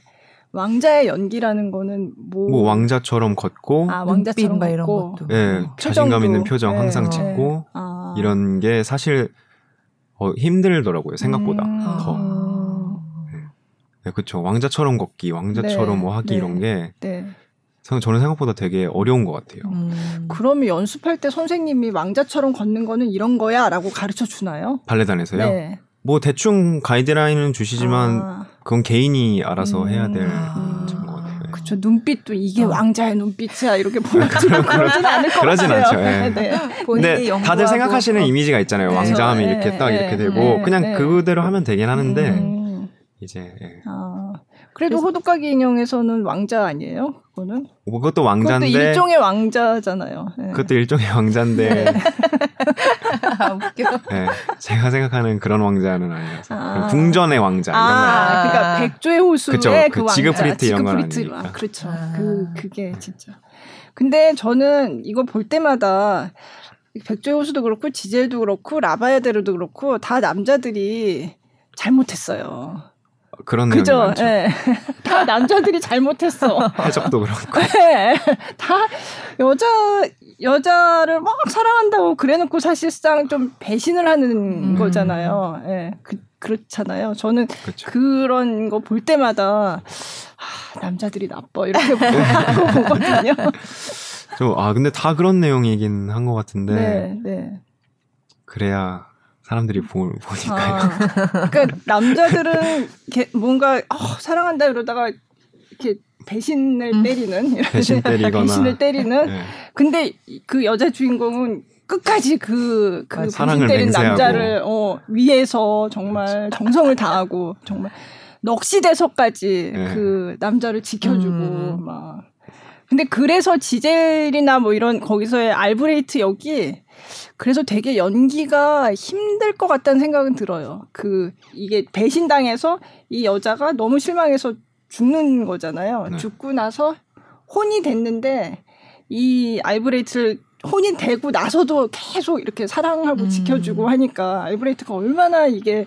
왕자의 연기라는 거는 뭐, 뭐 왕자처럼 걷고, 아 왕자처럼 막 이런 걷고 것도. 예, 어. 자신감. 있는 표정 네, 항상 네. 짓고 아. 이런 게 사실 어, 힘들더라고요 생각보다 음. 더. 음. 네, 그렇죠. 왕자처럼 걷기, 왕자처럼 네, 뭐 하기 네. 이런 게 네. 생- 저는 생각보다 되게 어려운 것 같아요. 음. 그러면 연습할 때 선생님이 왕자처럼 걷는 거는 이런 거야라고 가르쳐 주나요? 발레단에서요. 네. 뭐 대충 가이드라인은 주시지만 아, 그건 개인이 알아서 음. 해야 될 아. 문제인 것 같아요. 네. 그쵸 눈빛도 이게 어. 왕자의 눈빛이야 이렇게 보여주는 그러진 않을 것 그러진 같아요. 않죠, 예. 네. 근데 다들 생각하시는 이미지가 있잖아요. 네. 왕자하면 네, 이렇게 딱 네, 이렇게 네, 되고 네, 그냥 네. 그대로 하면 되긴 하는데 음, 이제 예. 아, 그래도 호두까기 인형에서는 왕자 아니에요? 그거는 뭐 그것도 그것도 왕자인데 일종의 왕자잖아요. 네. 그것도 일종의 왕자인데 네. 아, 웃겨. 예, 제가 생각하는 그런 왕자는 아니라서 아. 궁전의 왕자 이런 거. 아, 그러니까 백조의 호수의 그쵸, 그, 그 왕자, 지그프리트 이런 건 지그프리트, 아니니까. 아, 그렇죠. 아. 그 그게 진짜. 근데 저는 이거 볼 때마다 백조의 호수도 그렇고 지젤도 그렇고 라바야데르도 그렇고 다 남자들이 잘못했어요. 그런 내용이 그죠? 많죠. 예. 다 남자들이 잘못했어. 해적도 그렇고 네. 다 여자 여자를 막 사랑한다고 그래놓고 사실상 좀 배신을 하는 음. 거잖아요. 예, 그, 그렇잖아요. 저는 그렇죠. 그런 거 볼 때마다 아, 남자들이 나빠 이렇게 보고 보거든요. 좀아 근데 다 그런 내용이긴 한 것 같은데 네, 네. 그래야 사람들이 보, 보니까요. 아, 그러니까 남자들은 이렇게 뭔가 어, 사랑한다 이러다가 이렇게 배신을 음. 때리는 이런 배신 때리거나. 배신을 때리는 네. 근데 그 여자 주인공은 끝까지 그, 그. 배신 사랑을 때린 맹세하고. 남자를 어, 위해서 정말 정성을 다하고 정말 넋이 돼서까지 네. 그 남자를 지켜주고 음. 막. 근데 그래서 지젤이나 뭐 이런 거기서의 알브레이트 역이 그래서 되게 연기가 힘들 것 같다는 생각은 들어요. 그 이게 배신당해서 이 여자가 너무 실망해서 죽는 거잖아요. 네. 죽고 나서 혼이 됐는데 이 알브레이트를 혼이 되고 나서도 계속 이렇게 사랑하고 음. 지켜주고 하니까 알브레이트가 얼마나 이게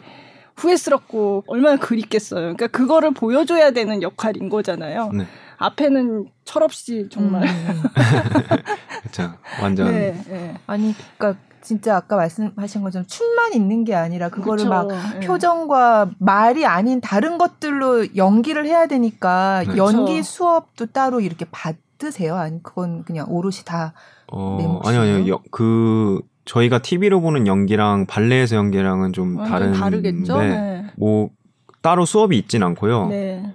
후회스럽고 얼마나 그립겠어요. 그러니까 그거를 보여줘야 되는 역할인 거잖아요. 네. 앞에는 철없이 정말. 음. 그렇죠. 완전 네, 네. 아니, 그러니까 진짜 아까 말씀하신 것처럼 춤만 있는 게 아니라 그거를 그쵸. 막 네. 표정과 말이 아닌 다른 것들로 연기를 해야 되니까 네. 연기 그쵸. 수업도 따로 이렇게 받으세요? 아니 그건 그냥 오롯이 다내 어? 아니요 아니요 여- 그 저희가 TV로 보는 연기랑 발레에서 연기랑은 좀 다른데 다르겠죠. 네. 뭐 따로 수업이 있진 않고요. 네.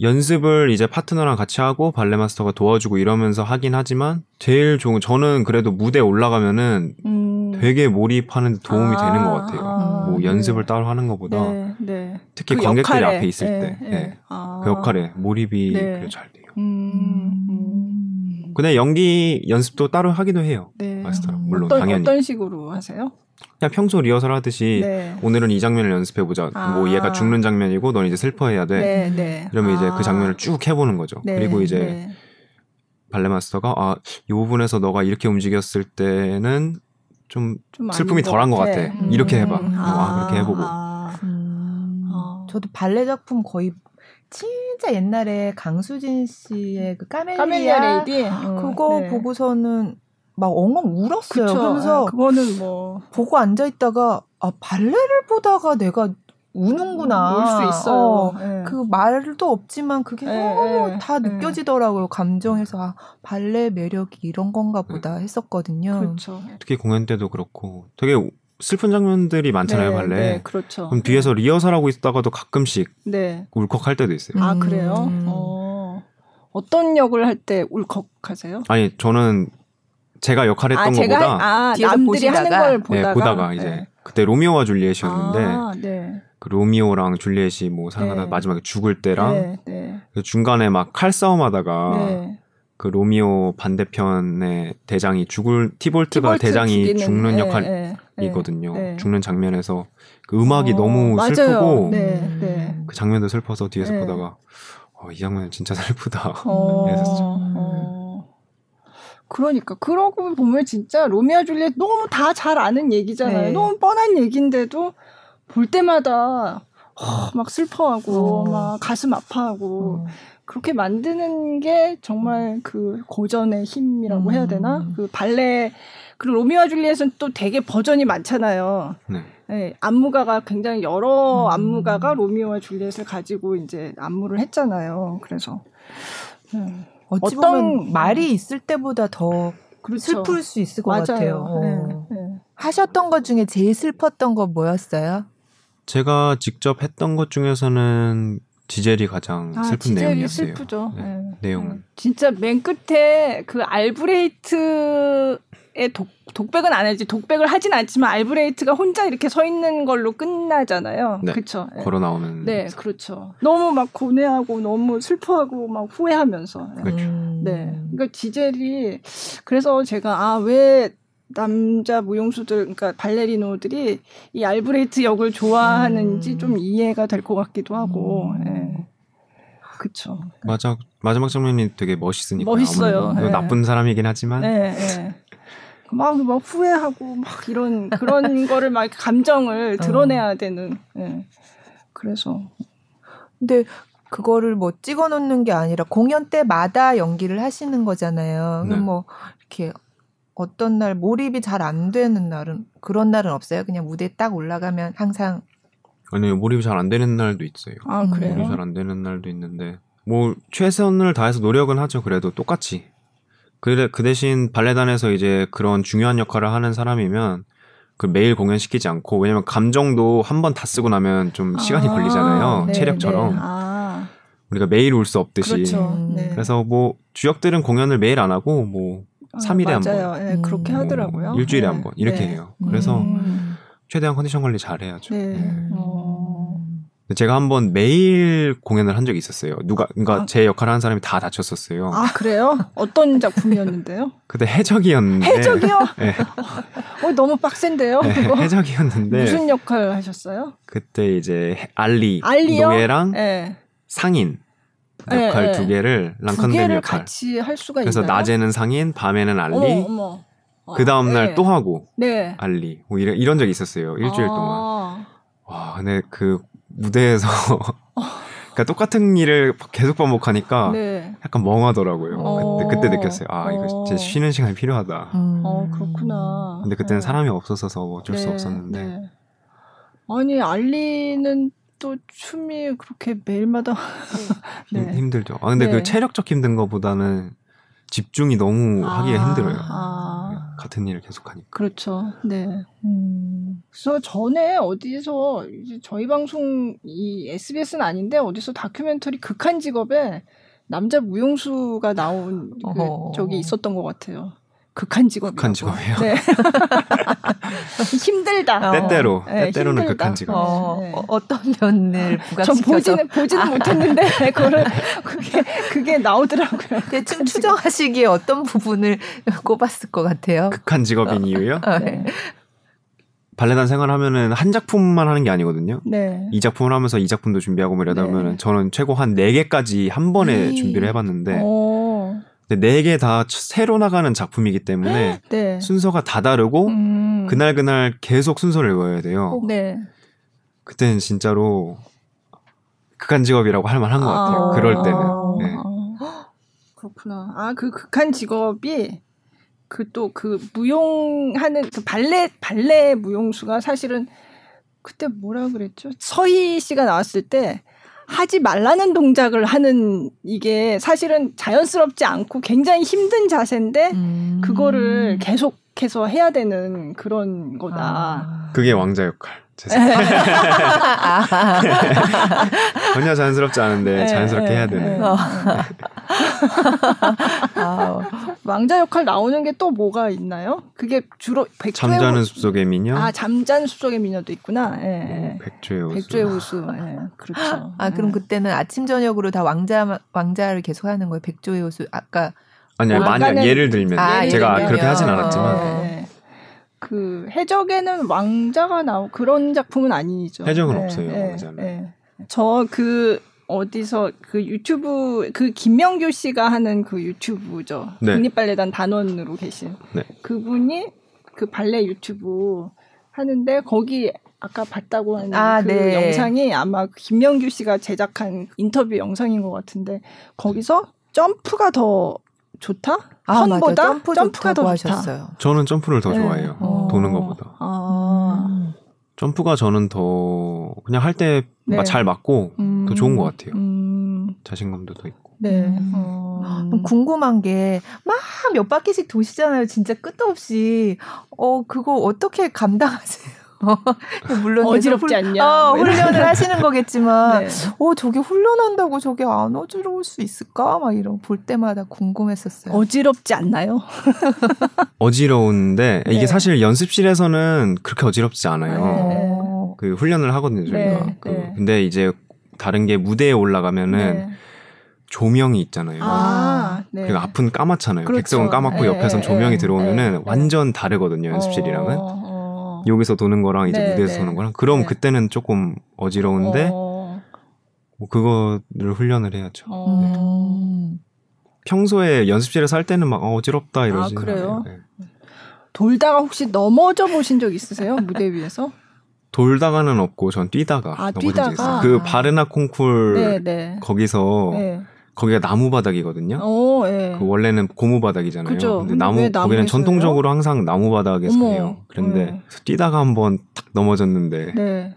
연습을 이제 파트너랑 같이 하고 발레 마스터가 도와주고 이러면서 하긴 하지만 제일 좋은 저는 그래도 무대 에 올라가면은 음. 되게 몰입하는 데 도움이 아, 되는 것 같아요. 아, 뭐 네. 연습을 따로 하는 것보다 네, 네. 특히 그 관객들이 역할에, 앞에 있을 예, 때 예. 네. 아. 그 역할에 몰입이 네. 그래도 잘 돼요. 음, 음. 근데 연기 연습도 따로 하기도 해요. 네. 마스터랑 음. 물론 어떤, 당연히 어떤 식으로 하세요? 그냥 평소 리허설 하듯이 네. 오늘은 이 장면을 연습해 보자. 아. 뭐 얘가 죽는 장면이고 넌 이제 슬퍼해야 돼. 네, 네. 그러면 이제 아. 그 장면을 쭉 해보는 거죠. 네, 그리고 이제 네. 발레 마스터가 아, 이 부분에서 너가 이렇게 움직였을 때는 좀 좀 슬픔이 덜한 것 같아. 음. 이렇게 해봐. 음. 아, 그렇게 해보고. 아. 음, 어. 저도 발레 작품 거의 진짜 옛날에 강수진 씨의 그 까멜리아, 카멜리아 레이디 어, 그거 네. 보고서는 막 엉엉 울었어요. 그쵸. 그러면서 아, 그거는 뭐 보고 앉아 있다가 아 발레를 보다가 내가 우는구나. 울 수 있어요. 어, 네. 그 말도 없지만 그게 네, 너무 네, 다 네. 느껴지더라고요. 감정에서 아, 발레 매력이 이런 건가 보다 했었거든요. 그렇죠. 특히 공연 때도 그렇고 되게 슬픈 장면들이 많잖아요 네, 발레. 네, 그렇죠. 그럼 뒤에서 리허설하고 있다가도 가끔씩 네. 울컥할 때도 있어요. 아 음. 그래요? 어. 어떤 역을 할 때 울컥하세요? 아니 저는 제가 역할했던 아, 제가 것보다 아, 뒤에서 남들이 하는 보시다가? 걸 네, 보다가 보다가 이제 네. 그때 로미오와 줄리엣이었는데 아, 네. 그 로미오랑 줄리엣이 뭐 사랑하다 네. 마지막에 죽을 때랑 네, 네. 그 중간에 막 칼싸움하다가 네. 그 로미오 반대편의 대장이 죽을 티볼트가 티볼트 대장이 죽이는, 죽는 네, 역할이거든요. 네, 네. 죽는 장면에서 그 음악이 어, 너무 맞아요. 슬프고 네, 음. 네. 그 장면도 슬퍼서 뒤에서 네. 보다가 어, 이 장면 진짜 슬프다. 어, 그러니까 그러고 보면 진짜 로미오 줄리엣 너무 다 잘 아는 얘기잖아요. 네. 너무 뻔한 얘기인데도 볼 때마다 어, 막 슬퍼하고 어. 막 가슴 아파하고 어. 그렇게 만드는 게 정말 그 고전의 힘이라고 음. 해야 되나? 그 발레 그리고 로미오와 줄리엣은 또 되게 버전이 많잖아요. 네. 네, 안무가가 굉장히 여러 음. 안무가가 로미오와 줄리엣을 가지고 이제 안무를 했잖아요. 그래서 음, 어찌 어떤- 보면 말이 있을 때보다 더 그렇죠. 슬플 수 있을 것 맞아요. 같아요. 어. 네, 네. 하셨던 것 중에 제일 슬펐던 거 뭐였어요? 제가 직접 했던 것 중에서는 지젤이 가장 아, 슬픈 지젤이 내용이었어요. 슬프죠. 네, 예. 내용은. 진짜 맨 끝에 그 알브레이트 의 독, 독백은 안 하지. 독백을 하진 않지만 알브레이트가 혼자 이렇게 서 있는 걸로 끝나잖아요. 네. 그렇죠. 예. 걸어 나오는 네, 그렇죠. 너무 막 고뇌하고 너무 슬퍼하고 막 후회하면서. 예. 그렇죠. 음. 네. 그러니까 지젤이 그래서 제가 아 왜 남자 무용수들 그러니까 발레리노들이 이 알브레이트 역을 좋아하는지 음. 좀 이해가 될 것 같기도 하고. 음. 예. 그쵸. 마지막 마지막 장면이 되게 멋있으니까 멋있어요. 네. 나쁜 사람이긴 하지만 네, 네. 막, 막 후회하고 막 이런 그런 거를 막 감정을 드러내야 되는. 예. 그래서 근데 그거를 뭐 찍어 놓는 게 아니라 공연 때마다 연기를 하시는 거잖아요. 네. 그럼 뭐 이렇게 어떤 날 몰입이 잘 안 되는 날은 그런 날은 없어요. 그냥 무대에 딱 올라가면 항상 아니 몰입이 잘 안 되는 날도 있어요. 아 음. 그래요. 몰입이 잘 안 되는 날도 있는데 뭐 최선을 다해서 노력은 하죠. 그래도 똑같이. 그래 그 대신 발레단에서 이제 그런 중요한 역할을 하는 사람이면 그 매일 공연시키지 않고 왜냐면 감정도 한 번 다 쓰고 나면 좀 시간이 아, 걸리잖아요. 네, 체력처럼 네. 아, 우리가 매일 울수 없듯이. 그렇죠. 음. 네. 그래서 뭐 주역들은 공연을 매일 안 하고 뭐 아, 3일에 한 맞아요. 번. 예, 그렇게 음. 하더라고요. 뭐 일주일에 네. 한번 이렇게 네. 해요. 그래서 음. 최대한 컨디션 관리 잘 해야죠. 네. 음. 어. 제가 한번 매일 공연을 한 적이 있었어요. 누가 그러니까 아. 제 역할을 하는 사람이 다 다쳤었어요. 아 그래요? 어떤 작품이었는데요? 그때 해적이었는데 해적이요? 네, 어, 너무 빡센데요. 네? 해적이었는데 무슨 역할 하셨어요? 그때 이제 해- 알리 알리요? 노예랑 네. 상인 네, 역할 네. 두 개를 개를 역할. 같이 할 수가 그래서 있나요? 낮에는 상인, 밤에는 알리, 어머, 어머. 그 다음 날 네. 또 하고 네. 알리. 뭐 이런 이런 적이 있었어요. 일주일 아. 동안. 와, 근데 그 무대에서 그러니까 똑같은 일을 계속 반복하니까 네. 약간 멍하더라고요. 어. 그때, 그때 느꼈어요. 아, 이거 어. 진짜 쉬는 시간이 필요하다. 음. 어 그렇구나. 근데 그때는 어. 사람이 없어서 뭐 어쩔 수 네, 없었는데. 네. 아니 알리는 또 춤이 그렇게 매일마다 힘, 네. 힘들죠. 아, 근데 네. 그 체력적 힘든 거보다는 집중이 너무 하기가 아, 힘들어요. 아. 같은 일을 계속 하니까. 그렇죠. 네. 음. 그래서 전에 어디서 이제 저희 방송 이 SBS는 아닌데 어디서 다큐멘터리 극한 직업에 남자 무용수가 나온 그. 적이 있었던 것 같아요. 극한 직업. 극한 직업이에요? 네. 힘들다. 어. 때때로, 네, 때때로는 힘들다. 극한 직업. 어, 네. 어, 어떤 면을 전 부각시켜서 보지는 보지는 못했는데 그거를 그게 그게 나오더라고요. 대충 추정하시기에 어떤 부분을 꼽았을 것 같아요. 극한 직업인 이유요? 아, 네. 발레단 생활하면은 한 작품만 하는 게 아니거든요. 네. 이 작품을 하면서 이 작품도 준비하고 뭐 이러다 네. 보면은 저는 최고 한네 개까지 한 번에 음. 준비를 해봤는데 어. 네 개 다 새로 나가는 작품이기 때문에 네. 순서가 다 다르고 음. 그날 그날 계속 순서를 외워야 돼요. 네. 그때는 진짜로 극한 직업이라고 할 만한 것 같아요. 아. 그럴 때는. 네. 아, 그렇구나. 아, 그 극한 직업이 그또그 무용하는 그 발레 발레 무용수가 사실은 그때 뭐라 그랬죠? 서희 씨가 나왔을 때 하지 말라는 동작을 하는 이게 사실은 자연스럽지 않고 굉장히 힘든 자세인데 음. 그거를 계속해서 해야 되는 그런 거다. 아. 그게 왕자 역할. 전혀 자연스럽지 않은데 네, 자연스럽게 네, 해야 되는. 네. 어. 아, 왕자 역할 나오는 게 또 뭐가 있나요? 그게 주로 백조의 잠자는 호- 숲속의 미녀, 아 잠자는 숲속의 미녀도 있구나. 예, 예. 뭐 백조의 호수. 백조의 호수. 예, 그렇죠. 아 그럼 예. 그때는 아침 저녁으로 다 왕자 왕자를 계속 하는 거예요. 백조의 호수 아까 아니 만약 예를 들면 아, 예를 제가 들면. 그렇게 하진 어. 않았지만 예, 예. 그 해적에는 왕자가 나오 그런 작품은 아니죠. 해적은 예, 없어요, 예, 왕자는. 예. 저그 어디서 그 유튜브 그 김명규 씨가 하는 그 유튜브죠. 네. 국립발레단 단원으로 계신 네. 그분이 그 발레 유튜브 하는데 거기 아까 봤다고 하는 아, 그 네. 영상이 아마 김명규 씨가 제작한 인터뷰 영상인 것 같은데 거기서 점프가 더 좋다? 아 선보다 점프 점프가 더 좋다고 좋다. 하셨어요. 저는 점프를 더 네. 좋아해요. 어. 도는 것보다. 아, 음. 점프가 저는 더 그냥 할때 네. 잘 맞고 음, 더 좋은 것 같아요. 음, 자신감도 더 있고. 네. 음. 어, 궁금한 게 막 몇 바퀴씩 도시잖아요. 진짜 끝도 없이 어 그거 어떻게 감당하세요? 물론 어지럽지 계속 않냐. 어, 뭐. 훈련을 하시는 거겠지만 네. 어 저게 훈련한다고 저게 안 어지러울 수 있을까? 막 이런 볼 때마다 궁금했었어요. 어지럽지 않나요? 어지러운데 네. 이게 사실 연습실에서는 그렇게 어지럽지 않아요. 네. 어. 그 훈련을 하거든요 저희가. 네, 그 네. 근데 이제 다른 게 무대에 올라가면은 네. 조명이 있잖아요. 아, 네. 그리고 앞은 까맣잖아요. 그렇죠. 백석은 까맣고 네, 옆에선 네, 조명이 네, 들어오면은 네, 완전 다르거든요 연습실이랑은. 어, 어. 여기서 도는 거랑 이제 네, 무대에서 네. 도는 거랑 그럼 네. 그때는 조금 어지러운데 어, 뭐 그거를 훈련을 해야죠. 어. 음. 평소에 연습실에서 할 때는 막 어, 어지럽다 이러지. 아, 그래요? 네. 돌다가 혹시 넘어져 보신 적 있으세요? 무대 위에서? 돌다가는 없고 전 뛰다가 아, 넘어진 적이 뛰다가? 있어요. 그 바르나 콩쿨 네, 네. 거기서 네. 거기가 나무 바닥이거든요. 어, 예. 그 원래는 고무 바닥이잖아요. 그죠. 근데 나무 왜 거기는 전통적으로 항상 나무 바닥에서 어머. 해요. 그런데 네. 뛰다가 한번 탁 넘어졌는데 네.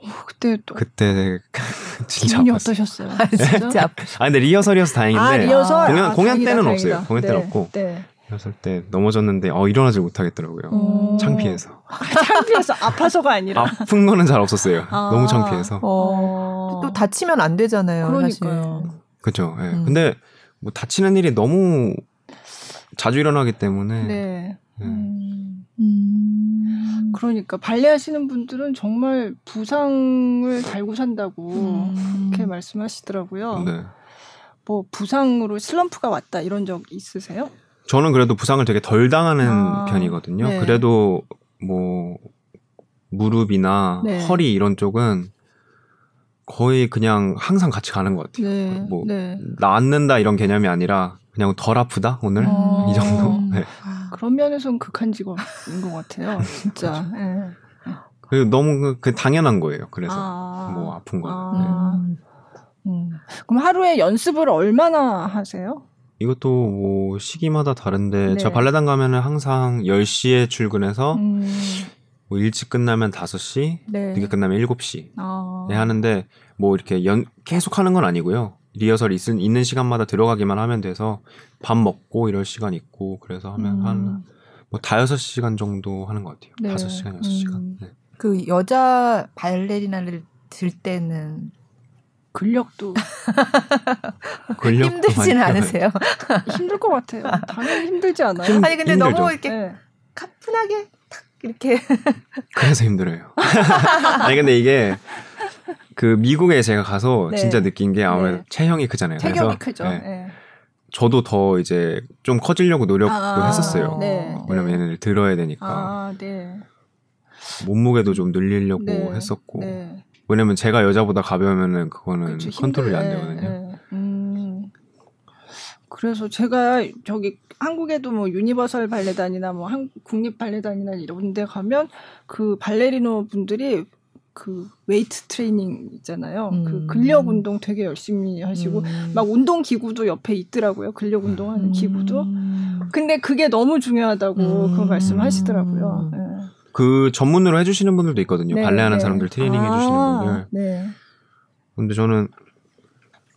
어, 그때 또 그때 진짜 기분이 아팠어요. 어떠셨어요? 아, 진짜 아프. 아 근데 리허설이어서 다행인데 아, 리허설? 공연 아, 공연 다행이다, 때는 다행이다. 없어요. 공연 네, 때는 없고 네. 리허설 때 넘어졌는데 어 일어나질 못하겠더라고요. 음. 창피해서 창피해서 아파서가 아니라. 아픈 거는 잘 없었어요. 아. 너무 창피해서. 어. 또 다치면 안 되잖아요. 그러니까요. 사실. 그죠. 예. 음. 근데 뭐 다치는 일이 너무 자주 일어나기 때문에 네. 예. 음. 음. 그러니까 발레 하시는 분들은 정말 부상을 달고 산다고 음. 이렇게 말씀하시더라고요. 네. 뭐 부상으로 슬럼프가 왔다 이런 적 있으세요? 저는 그래도 부상을 되게 덜 당하는 아, 편이거든요. 네. 그래도 뭐 무릎이나 네. 허리 이런 쪽은 거의 그냥 항상 같이 가는 것 같아요. 네. 뭐 네. 낫는다 이런 개념이 아니라 그냥 덜 아프다 오늘 어. 이 정도. 네. 아, 그런 면에서는 극한 직업인 것 같아요. 진짜. 예. 그리고 너무 그- 그 당연한 거예요. 그래서 아. 뭐 아픈 거는. 아. 네. 음. 음. 그럼 하루에 연습을 얼마나 하세요? 이것도 뭐 시기마다 다른데 네. 제가 발레단 가면은 항상 10시에 출근해서 음. 뭐 일찍 끝나면 5시, 네. 늦게 끝나면 7시 아. 에 하는데 뭐 이렇게 연 계속 하는 건 아니고요. 리허설 있, 있는 시간마다 들어가기만 하면 돼서 밥 먹고 이럴 시간 있고 그래서 하면 음. 한 뭐 다여섯 시간 정도 하는 것 같아요. 네. 다섯 시간, 여섯 시간. 음. 네. 그 여자 발레리나를 들 때는 근력도 근력도 힘들지는 많이 않으세요? 힘들 것 같아요. 당연히 힘들지 않아요? 힘- 아니 근데 힘들죠. 너무 이렇게 네. 가뿐하게 탁 이렇게 그래서 힘들어요. 아니 근데 이게 그 미국에 제가 가서 네. 진짜 느낀 게 아무래도 네. 체형이 크잖아요. 체격이 그래서 크죠. 네. 네. 저도 더 이제 좀 커지려고 노력도 아, 했었어요. 네. 왜냐면 얘네를 들어야 되니까 아, 네. 몸무게도 좀 늘리려고 네. 했었고 네. 왜냐면 제가 여자보다 가벼우면은 그거는 그쵸, 컨트롤이 안 힘들- 되거든요. 네. 음. 그래서 제가 저기 한국에도 뭐 유니버설 발레단이나 뭐 한, 국립 발레단이나 이런 데 가면 그 발레리노 분들이 그 웨이트 트레이닝 있잖아요. 그 음. 근력 운동 되게 열심히 하시고 음. 막 운동 기구도 옆에 있더라고요. 근력 운동하는 기구도. 음. 근데 그게 너무 중요하다고 음. 그 말씀하시더라고요. 네. 그 전문으로 해주시는 분들도 있거든요. 네, 발레하는 네. 사람들 트레이닝 아, 해주시는 분들. 네. 근데 저는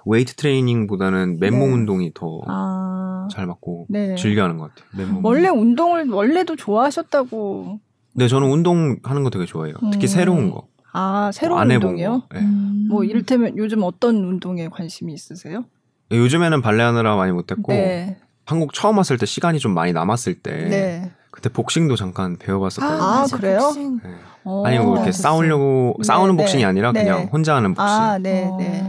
웨이트 트레이닝보다는 맨몸 네. 운동이 더잘 아. 맞고 네. 즐겨하는 것 같아요. 맨몸. 원래 운동을 원래도 좋아하셨다고. 네, 저는 운동하는 거 되게 좋아해요. 특히 음. 새로운 거. 아, 새로운 안 운동이요? 거. 네. 음. 뭐 이를테면 요즘 어떤 운동에 관심이 있으세요? 요즘에는 발레하느라 많이 못했고 네. 한국 처음 왔을 때 시간이 좀 많이 남았을 때 네. 그때 복싱도 잠깐 배워봤었거든요. 아, 맞아, 그래요? 복싱. 네. 어. 아니 뭐 이렇게 됐어요. 싸우려고 네, 싸우는 네. 복싱이 아니라 네. 그냥 혼자 하는 복싱. 아, 네, 어. 네.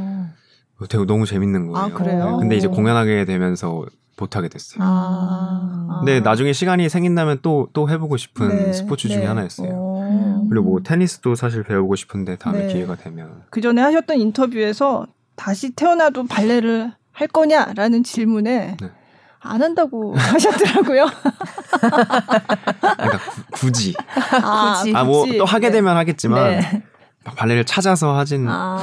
되게 너무 재밌는 거예요. 아, 그래요? 근데 이제 공연하게 되면서 못하게 됐어요. 아. 근데 나중에 시간이 생긴다면 또 또 해보고 싶은 네, 스포츠 중에 네. 하나였어요. 어. 그리고 뭐 테니스도 사실 배우고 싶은데 다음에 네. 기회가 되면 그 전에 하셨던 인터뷰에서 다시 태어나도 발레를 할 거냐라는 질문에 네. 안 한다고 하셨더라고요. 그러니까 구- 굳이 아, 굳이. 아뭐 굳이. 또 하게 네. 되면 하겠지만 네. 막 발레를 찾아서 하진 아,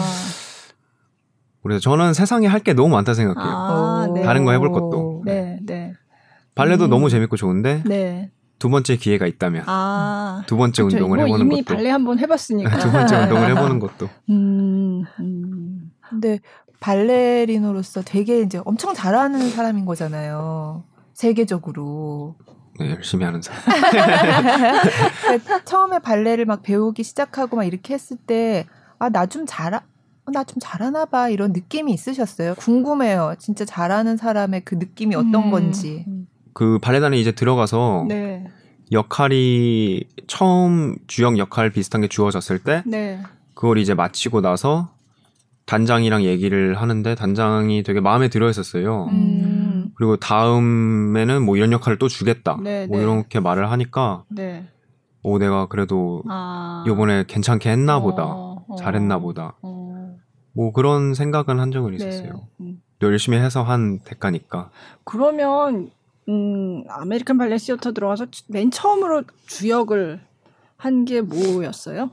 그래서 저는 세상에 할 게 너무 많다 생각해요. 아, 네. 다른 거 해볼 것도. 네, 네, 발레도 음. 너무 재밌고 좋은데 네. 두 번째 기회가 있다면 아, 두 번째 그쵸. 운동을 해보는 이미 것도 발레 한번 해봤으니까. 두 번째 운동을 해보는 것도 음, 음. 근데 발레리노로서 되게 이제 엄청 잘하는 사람인 거잖아요. 세계적으로. 네, 열심히 하는 사람. 그러니까 처음에 발레를 막 배우기 시작하고 막 이렇게 했을 때, 아, 나 좀 잘하, 나 좀 잘하나 봐. 이런 느낌이 있으셨어요? 궁금해요. 진짜 잘하는 사람의 그 느낌이 어떤 음. 건지. 그 발레단에 이제 들어가서 네. 역할이 처음 주역 역할 비슷한 게 주어졌을 때 네. 그걸 이제 마치고 나서 단장이랑 얘기를 하는데 단장이 되게 마음에 들어 했었어요. 음. 그리고 다음에는 뭐 이런 역할을 또 주겠다. 네, 뭐 네. 이렇게 말을 하니까 네. 오 내가 그래도 아. 요번에 괜찮게 했나 보다. 어, 어. 잘했나 보다. 어. 뭐 그런 생각은 한 적은 네. 있었어요. 음. 또 열심히 해서 한 대가니까. 그러면 음, 아메리칸 발레 시어터 들어가서 맨 처음으로 주역을 한 게 뭐였어요?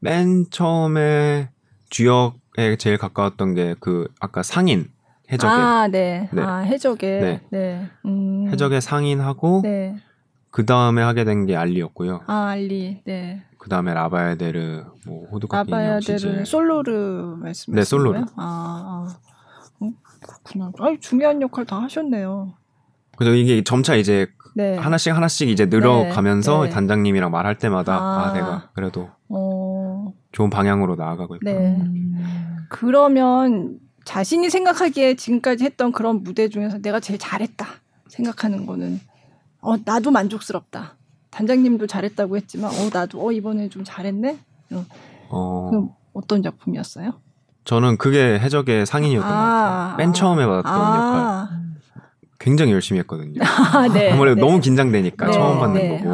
맨 처음에 주역 에 제일 가까웠던 게 그 아까 상인 해적의 아, 네. 네. 아, 해적의. 네. 네. 음. 해적의 상인하고 네. 그 다음에 하게 된 게 알리였고요. 아, 알리. 네. 그 다음에 라바야데르, 뭐 호두까기 라바야데르. 솔로르 말씀하시는 네, 솔로르. 거예요? 아, 아. 어, 그렇구나. 아, 중요한 역할 다 하셨네요. 그래서 이게 점차 이제 네. 하나씩 하나씩 이제 늘어가면서 네. 단장님이랑 말할 때마다 아, 아. 내가 그래도 어, 좋은 방향으로 나아가고 있구나. 네. 음. 그러면 자신이 생각하기에 지금까지 했던 그런 무대 중에서 내가 제일 잘했다 생각하는 거는 어 나도 만족스럽다. 단장님도 잘했다고 했지만 어 나도 어 이번에 좀 잘했네. 어, 그럼 어떤 작품이었어요? 저는 그게 해적의 상인이었던 것 같아요. 맨 처음에 받았던 역할. 아, 굉장히 열심히 했거든요. 아, 네. 아무래도 네. 너무 긴장되니까 네, 처음 받는 네. 거고.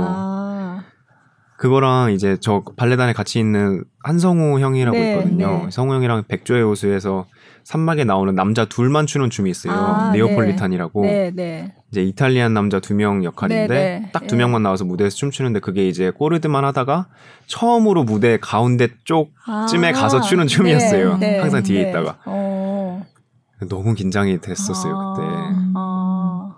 아, 그거랑 이제 저 발레단에 같이 있는 한성우 형이라고 네, 있거든요. 네. 성우 형이랑 백조의 호수에서 산막에 나오는 남자 둘만 추는 춤이 있어요. 아, 네오폴리탄이라고. 네, 네. 이제 이탈리안 남자 두 명 역할인데 네, 네. 딱두 예. 명만 나와서 무대에서 춤추는데 그게 이제 꼬르드만 하다가 처음으로 무대 가운데 쪽쯤에 아, 가서 추는 춤이었어요. 네, 네, 항상 뒤에 네. 있다가 어. 너무 긴장이 됐었어요 아, 그때. 아,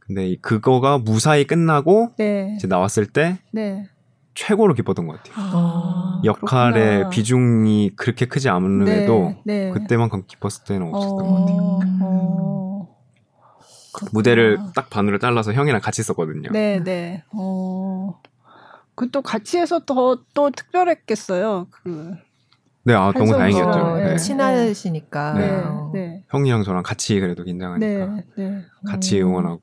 근데 이- 그거가 무사히 끝나고 네, 이제 나왔을 때 네. 최고로 기뻤던 것 같아요. 아, 역할의 그렇구나. 비중이 그렇게 크지 않음에도 네, 네. 그때만큼 기뻤을 때는 없었던 것 같아요. 어, 어. 그렇구나. 무대를 딱 반으로 잘라서 형이랑 같이 썼거든요. 네, 네. 어. 그 또 같이 해서 더 또 특별했겠어요. 그. 네, 아, 너무 다행이었죠. 네. 네. 친하시니까. 네. 어. 네. 형이랑 저랑 같이 그래도 긴장하니까 네, 네. 같이 음. 응원하고.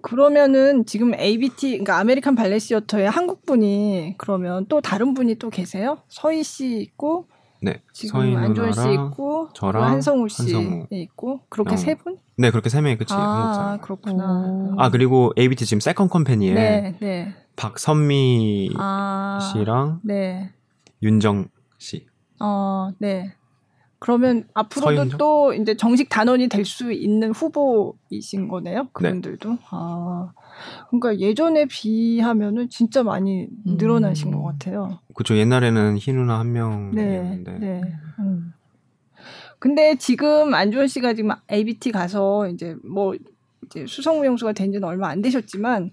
그러면은 지금 ABT, 그러니까 아메리칸 발레 시어터의 한국 분이 그러면 또 다른 분이 또 계세요? 서희 씨 있고 네, 지금 안주원 씨 있고 저랑 한성우 씨 한성우. 있고 그렇게 형. 세 분? 네, 그렇게 세 명이 끝이 한국 아. 그렇구나. 오. 아 그리고 ABT 지금 second company에 네, 네. 박선미 아, 씨랑 네. 윤정 씨. 어, 네. 그러면 앞으로도 서윤정? 또 이제 정식 단원이 될 수 있는 후보이신 거네요. 그분들도. 아, 그러니까 예전에 비하면은 진짜 많이 늘어나신 음. 것 같아요. 그쵸 옛날에는 희 누나 한 네, 명이었는데 네. 음. 근데 지금 안주원 씨가 지금 ABT 가서 이제 뭐 이제 수성무용수가 된 지는 얼마 안 되셨지만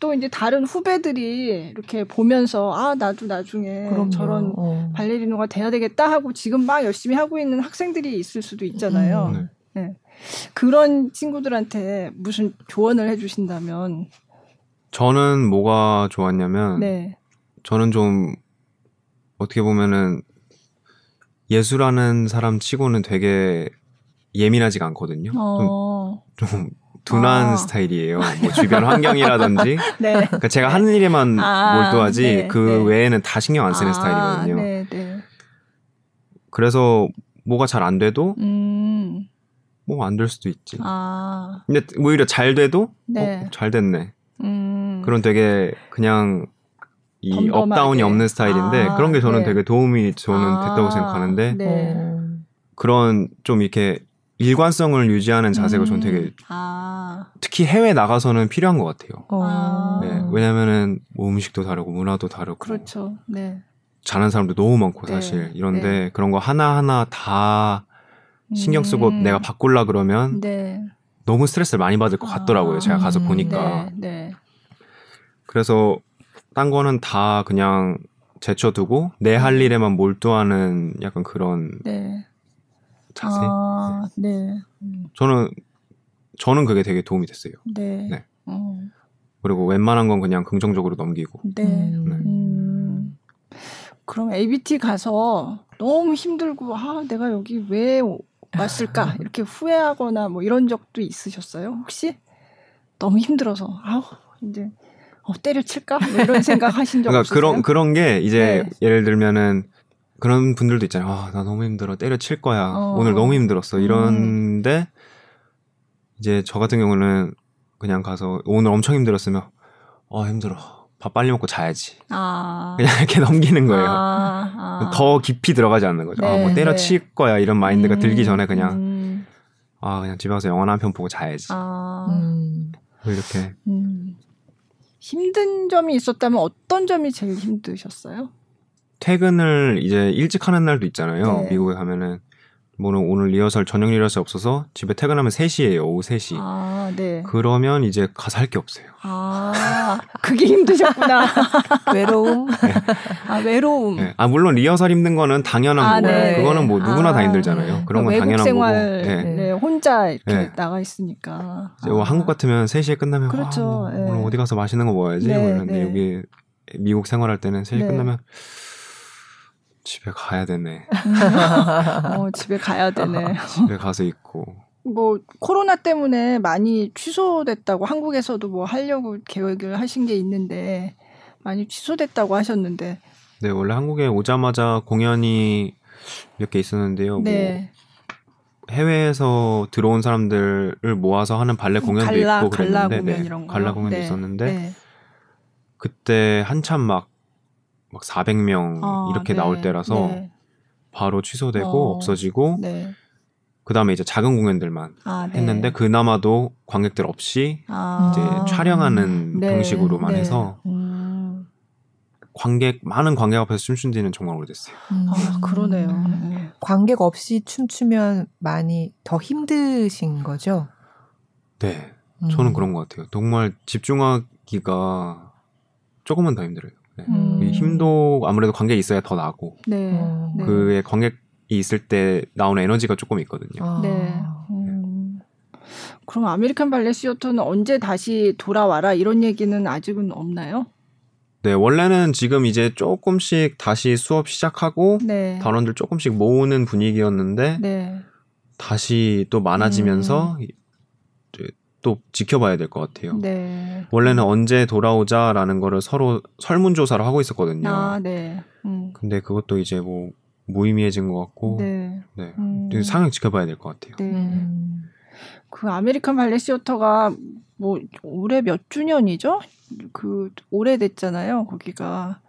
또 이제 다른 후배들이 이렇게 보면서 아 나도 나중에 그럼요. 저런 어. 발레리노가 돼야 되겠다 하고 지금 막 열심히 하고 있는 학생들이 있을 수도 있잖아요. 음. 네. 그런 친구들한테 무슨 조언을 해주신다면, 저는 뭐가 좋았냐면 네, 저는 좀 어떻게 보면은 예술하는 사람 치고는 되게 예민하지가 않거든요. 좀, 어, 좀 둔한 아. 스타일이에요. 뭐 주변 환경이라든지. 네, 그러니까 제가 하는 일에만 아, 몰두하지 네, 그 네. 외에는 다 신경 안 쓰는 아, 스타일이거든요. 네, 네, 그래서 뭐가 잘 안 돼도 음, 뭐안될 수도 있지. 아, 근데 오히려 잘 돼도 네. 어, 잘 됐네. 음, 그런 되게 그냥 이 덤덤하게. up down이 없는 스타일인데 아, 그런 게 저는 네. 되게 도움이 저는 아, 됐다고 생각하는데 네. 어. 그런 좀 이렇게 일관성을 유지하는 자세가 저는 되게 음, 아, 특히 해외 나가서는 필요한 것 같아요. 어. 아. 네, 왜냐면은 뭐 음식도 다르고 문화도 다르고 그렇죠, 네, 잘하는 사람도 너무 많고 네, 사실 이런데 그런 거 하나 하나 다 신경 쓰고 음, 내가 바꾸려 그러면 네, 너무 스트레스를 많이 받을 것 같더라고요. 아, 제가 가서 음, 보니까. 네, 네, 그래서 딴 거는 다 그냥 제쳐두고 내할 음. 일에만 몰두하는 약간 그런 네, 자세. 아, 네, 음, 저는 저는 그게 되게 도움이 됐어요. 네, 네. 어. 그리고 웬만한 건 그냥 긍정적으로 넘기고. 네. 음. 네. 음. 그럼 ABT 가서 너무 힘들고 아 내가 여기 왜 오- 왔을까 이렇게 후회하거나 뭐 이런 적도 있으셨어요 혹시 너무 힘들어서 아우 이제 어, 때려칠까 뭐 이런 생각 하신 적 그러니까 없으세요? 그런 그런 게 이제 네. 예를 들면은 그런 분들도 있잖아요. 아, 나 너무 힘들어. 때려칠 거야. 어. 오늘 너무 힘들었어. 이런데 이제 저 같은 경우는 그냥 가서 오늘 엄청 힘들었으면 어 힘들어. 밥 빨리 먹고 자야지. 아, 그냥 이렇게 넘기는 거예요. 아, 아. 더 깊이 들어가지 않는 거죠. 아, 네, 뭐 때려칠 거야 이런 마인드가 음, 들기 전에 그냥 음, 아 그냥 집에 가서 영화나 한편 보고 자야지. 아, 음. 뭐 이렇게 음. 힘든 점이 있었다면 어떤 점이 제일 힘드셨어요? 퇴근을 이제 일찍 하는 날도 있잖아요. 네. 미국에 가면은 뭐는 오늘 리허설 저녁 리허설 없어서 집에 퇴근하면 3시예요. 오후 3시. 아, 네. 그러면 이제 가서 할 게 없어요. 아, 그게 힘드셨구나. 외로움. 아, 외로움. 네. 아 물론 리허설 힘든 거는 당연한 아, 거고 네. 그거는 뭐 누구나 아, 다 힘들잖아요. 그런 건 당연한 생활, 거고. 네. 네, 혼자 이렇게 네. 나가 있으니까. 이제 뭐 아, 한국 같으면 3시에 끝나면 그렇죠. 아, 뭐 네. 오늘 어디 가서 맛있는 거 먹어야지. 네, 그러는데 네. 여기 미국 생활할 때는 3시 네. 끝나면 집에 가야 되네. 어, 집에 가야 되네. 집에 가서 있고. 뭐 코로나 때문에 많이 취소됐다고 한국에서도 뭐 하려고 계획을 하신 게 있는데 많이 취소됐다고 하셨는데 네, 원래 한국에 오자마자 공연이 몇 개 있었는데요. 뭐 네. 해외에서 들어온 사람들을 모아서 하는 발레 공연도 갈라 있고 갈라 그랬는데 공연 네, 이런 거 갈라 공연도 네. 있었는데 네. 그때 한참 막, 막 400명 아, 이렇게 네. 나올 때라서 네. 바로 취소되고 어. 없어지고 네. 그다음에 이제 작은 공연들만 아, 네. 했는데 그나마도 관객들 없이 아. 이제 촬영하는 네. 방식으로만 네. 해서 음. 관객 많은 관객 앞에서 춤춘 지는 정말 오래됐어요. 아, 그러네요. 음. 네. 관객 없이 춤추면 많이 더 힘드신 거죠? 네, 음. 저는 그런 것 같아요. 정말 집중하기가 조금은 더 힘들어요. 네. 음. 이 힘도 아무래도 관객이 있어야 더 나고 네. 어. 네. 그의 관객이 있을 때 나오는 에너지가 조금 있거든요. 아. 네. 음. 그럼 아메리칸 발레 시어터는 언제 다시 돌아와라 이런 얘기는 아직은 없나요? 네, 원래는 지금 이제 조금씩 다시 수업 시작하고 네. 단원들 조금씩 모으는 분위기였는데 네. 다시 또 많아지면서 이제 또 지켜봐야 될 것 같아요. 네. 원래는 언제 돌아오자라는 거를 서로 설문조사를 하고 있었거든요. 아, 네. 음. 근데 그것도 이제 뭐 무의미해진 것 같고 네. 네. 음. 상황 지켜봐야 될 것 같아요. 네. 음. 그 아메리칸 발레 시어터가 뭐 올해 몇 주년이죠? 그 오래됐잖아요, 거기가.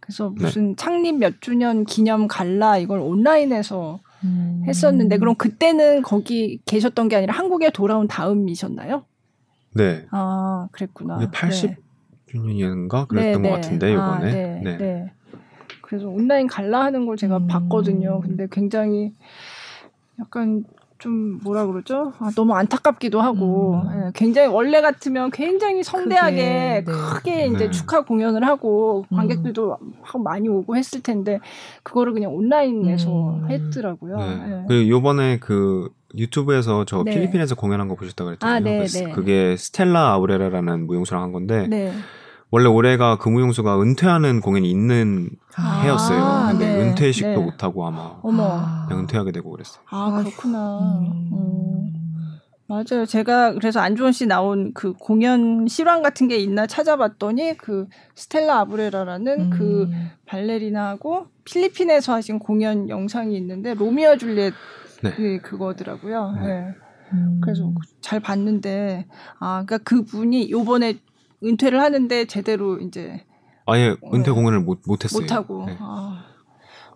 그래서 네. 무슨 창립 몇 주년 기념 갈라 이걸 온라인에서 음. 했었는데 그럼 그때는 거기 계셨던 게 아니라 한국에 돌아온 다음이셨나요? 네. 아, 그랬구나. 이게 80주년인가 그랬던 네, 것 네. 같은데 아, 이번에. 네, 네. 네. 그래서 온라인 갈라 하는 걸 제가 음. 봤거든요. 근데 굉장히 약간 좀 뭐라 그러죠? 아, 너무 안타깝기도 하고 음. 예, 굉장히 원래 같으면 굉장히 성대하게 크게, 네. 크게 이제 네. 축하 공연을 하고 음. 관객들도 하고 많이 오고 했을 텐데 그거를 그냥 온라인에서 음. 했더라고요. 네. 예. 그 요번에 그 유튜브에서 저 네. 필리핀에서 공연한 거 보셨다 그랬잖아요. 아, 네, 그 스- 네. 그게 스텔라 아우레라라는 무용수랑 한 건데 네. 원래 올해가 그 무용수가 은퇴하는 공연이 있는 아. 해였어요. 근데 네. 은퇴식도 네. 못 하고 아마 어머. 아. 그냥 은퇴하게 되고 그랬어요. 아 그렇구나. 음. 음. 맞아요. 제가 그래서 안주원 씨 나온 그 공연 실황 같은 게 있나 찾아봤더니 그 스텔라 아브레라라는 음. 그 발레리나하고 필리핀에서 하신 공연 영상이 있는데 로미오 줄리엣 네. 그 그거더라고요. 네. 네. 음. 그래서 잘 봤는데 아 그러니까 그분이 요번에 은퇴를 하는데 제대로 이제 아예 은퇴 네. 공연을 못 못했어요. 못 하고 네. 아,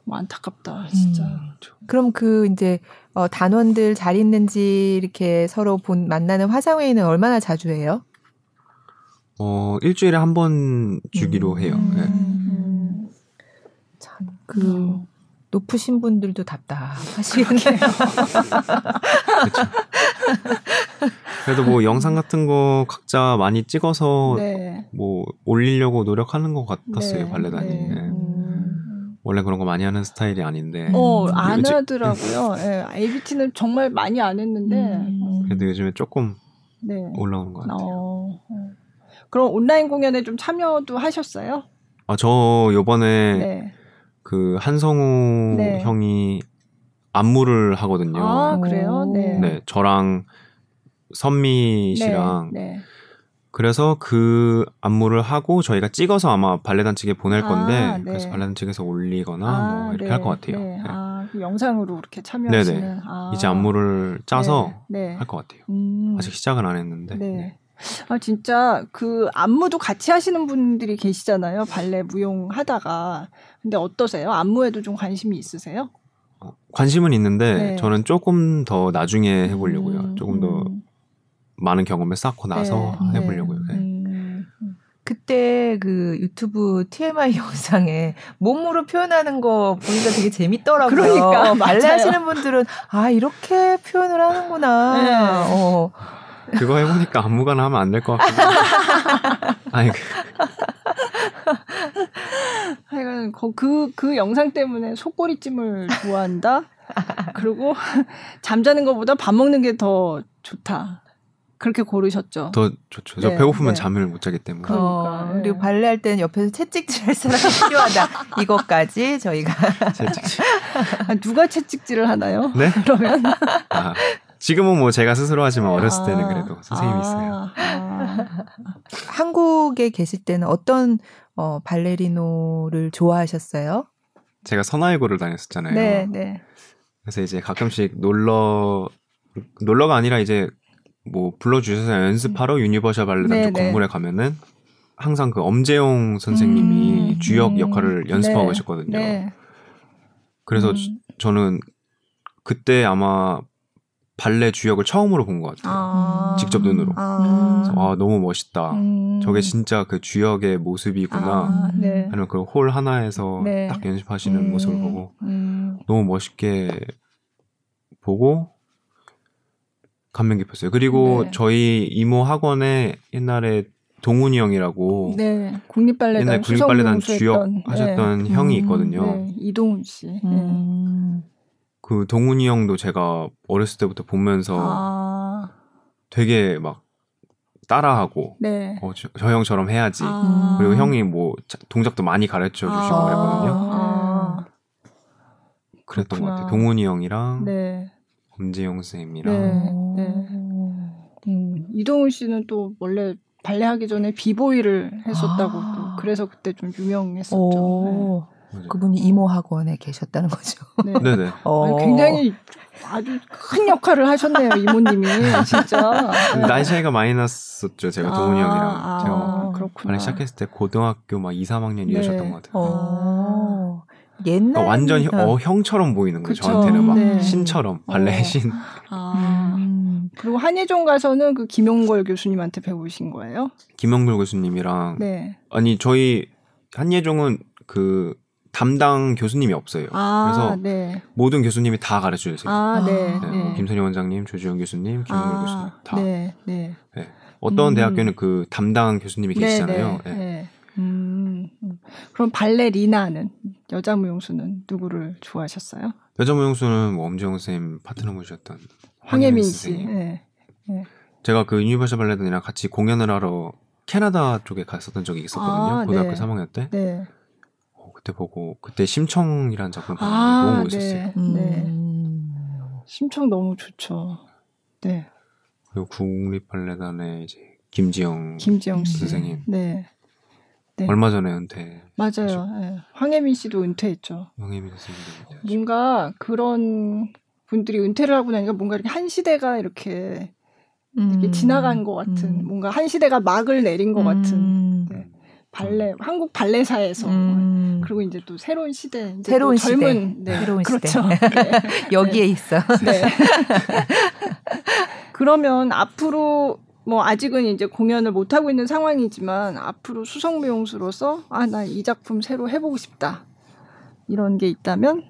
뭐 안타깝다 진짜. 음. 그럼 그 이제 어, 단원들 잘 있는지 이렇게 서로 본 만나는 화상회의는 얼마나 자주 해요? 어 일주일에 한 번 주기로 음. 해요. 음. 네. 음. 참그 음. 높으신 분들도 답답하시겠네요. 그 래도 뭐 영상 같은 거 각자 많이 찍어서 네. 뭐 올리려고 노력하는 것 같았어요 네, 발레단이. 네. 네. 음. 원래 그런 거 많이 하는 스타일이 아닌데 어, 음. 안 요즘- 하더라고요. 예, ABT는 정말 많이 안 했는데, 음. 어, 그래도 요즘에 조금 네. 올라오는 것 같아요. 어, 어. 그럼 온라인 공연에 좀 참여도 하셨어요? 아, 저 요번에 네. 그 한성우 네. 형이 안무를 하거든요. 아, 그래요? 네. 네, 저랑 선미 네, 씨랑 네. 그래서 그 안무를 하고 저희가 찍어서 아마 발레단 측에 보낼 아, 건데 네. 그래서 발레단 측에서 올리거나 뭐 이렇게 네, 할것 같아요. 네. 네. 아, 그 영상으로 이렇게 참여하시는. 네네. 아. 이제 안무를 짜서 네. 네. 할것 같아요. 음. 아직 시작은 안 했는데. 네. 네. 아 진짜 그 안무도 같이 하시는 분들이 계시잖아요. 발레 무용 하다가. 근데 어떠세요? 안무에도 좀 관심이 있으세요? 어, 관심은 있는데 네. 저는 조금 더 나중에 해보려고요. 음, 조금 더 음. 많은 경험을 쌓고 나서 네, 해보려고요. 네. 음. 그때 그 유튜브 TMI 영상에 몸으로 표현하는 거 보니까 되게 재밌더라고요. 그러니까, 발레 맞아요. 하시는 분들은 아 이렇게 표현을 하는구나. 네. 어. 그거 해보니까 아무거나 하면 안 될 것 같고. 아니 그- 하여간 그, 그 영상 때문에 속꼬리찜을 좋아한다? 그리고 잠자는 것보다 밥 먹는 게 더 좋다. 그렇게 고르셨죠. 더 좋죠. 저 네, 배고프면 네. 잠을 못 자기 때문에. 그러니까, 어, 네. 그리고 발레 할 때는 옆에서 채찍질 할 사람이 필요하다. 이것까지 저희가 채찍질. 아, 누가 채찍질을 하나요? 네? 그러면 아, 지금은 뭐 제가 스스로 하지만 어렸을 때는 아, 그래도 선생님이 아, 있어요. 아. 한국에 계실 때는 어떤 어, 발레리노를 좋아하셨어요? 제가 선화예고를 다녔었잖아요. 네, 네. 그래서 이제 가끔씩 놀러 놀러가 아니라 이제 뭐 불러주셔서 연습하러 유니버셜 발레단 네, 쪽 네. 건물에 가면은 항상 그 엄재용 선생님이 음, 주역 음, 역할을 연습하고 네, 계셨거든요. 네. 그래서 음. 저- 저는 그때 아마 발레 주역을 처음으로 본 것 같아요. 아. 직접 눈으로. 아, 그래서 아 너무 멋있다. 음. 저게 진짜 그 주역의 모습이구나. 아, 네. 아니면 그 홀 하나에서 네. 딱 연습하시는 음, 모습을 보고 음. 너무 멋있게 보고 감명 깊었어요. 그리고 네. 저희 이모 학원에 옛날에 동훈이 형이라고 네, 국립발레단 옛날 국립발레단 주역 했던, 하셨던 네. 형이 음, 있거든요. 네, 이동훈 씨. 네. 음. 그 동훈이 형도 제가 어렸을 때부터 보면서 아, 되게 막 따라하고 네. 어, 저, 저 형처럼 해야지. 아. 그리고 형이 뭐 자- 동작도 많이 가르쳐 주시고 아, 그랬거든요. 아, 그랬던 것 그렇구나. 같아요. 동훈이 형이랑 네. 엄지영 선생님이랑 네. 네. 음, 이동훈 씨는 또 원래 발레 하기 전에 비보이를 했었다고 아. 또 그래서 그때 좀 유명했었죠. 오, 맞아요. 그분이 이모 학원에 계셨다는 거죠. 네. 네. 네네. 어. 굉장히 아주 큰 역할을 하셨네요, 이모님이 진짜. 네. 나이 차이가 많이 났었죠. 제가 동훈이 아, 형이랑 아, 제가 그렇구나. 발레 시작했을 때 고등학교 막 2, 3학년 네. 이러셨던 것 같아요. 어. 옛날 그러니까 완전 히- 어, 형처럼 보이는 거예요. 그쵸. 저한테는 막 네. 신처럼 발레 어. 신. 아. 음. 그리고 한예종 가서는 그 김용걸 교수님한테 배우신 거예요? 김영글 교수님이랑 네. 아니 저희 한예종은 그 담당 교수님이 없어요. 아, 그래서 네. 모든 교수님이 다 가르쳐 주세요. 아, 네. 네, 네. 뭐 김선희 원장님, 조주영 교수님, 김영글 아, 교수님 다. 네, 네. 어떤 음. 대학교는 그 담당 교수님이 계시잖아요. 네, 네. 네, 네. 음, 음. 그럼 발레리나는 여자 무용수는 누구를 좋아하셨어요? 여자 무용수는 뭐 엄재용 선생님 파트너셨던 황혜민 씨. 선생님. 네. 제가 그 유니버셜 발레단이랑 같이 공연을 하러 캐나다 쪽에 갔었던 적이 있었거든요. 아, 고등학교 네. 3학년 때. 네. 어, 그때 보고 그때 심청이라는 작품 봤는데 아, 너무 멋있었어요. 네. 네. 음. 심청 너무 좋죠. 네. 그리고 국립 발레단의 이제 김지영 김지영 씨. 선생님. 네. 네. 얼마 전에 은퇴 맞아요. 네. 황혜민 씨도 은퇴했죠. 영혜미 선생님도 은퇴하셨죠. 뭔가 그런 분들이 은퇴를 하고 나니까 뭔가 이렇게 한 시대가 이렇게, 이렇게 음. 지나간 것 같은 음. 뭔가 한 시대가 막을 내린 것 같은 음. 네. 발레 한국 발레사에서 음. 그리고 이제 또 새로운 시대 이제 새로운 또 젊은 시대. 네, 새로운 그렇죠. 시대. 네. 여기에 있어. 네. 그러면 앞으로 뭐 아직은 이제 공연을 못 하고 있는 상황이지만 앞으로 수성무용수로서 아 나 이 작품 새로 해보고 싶다 이런 게 있다면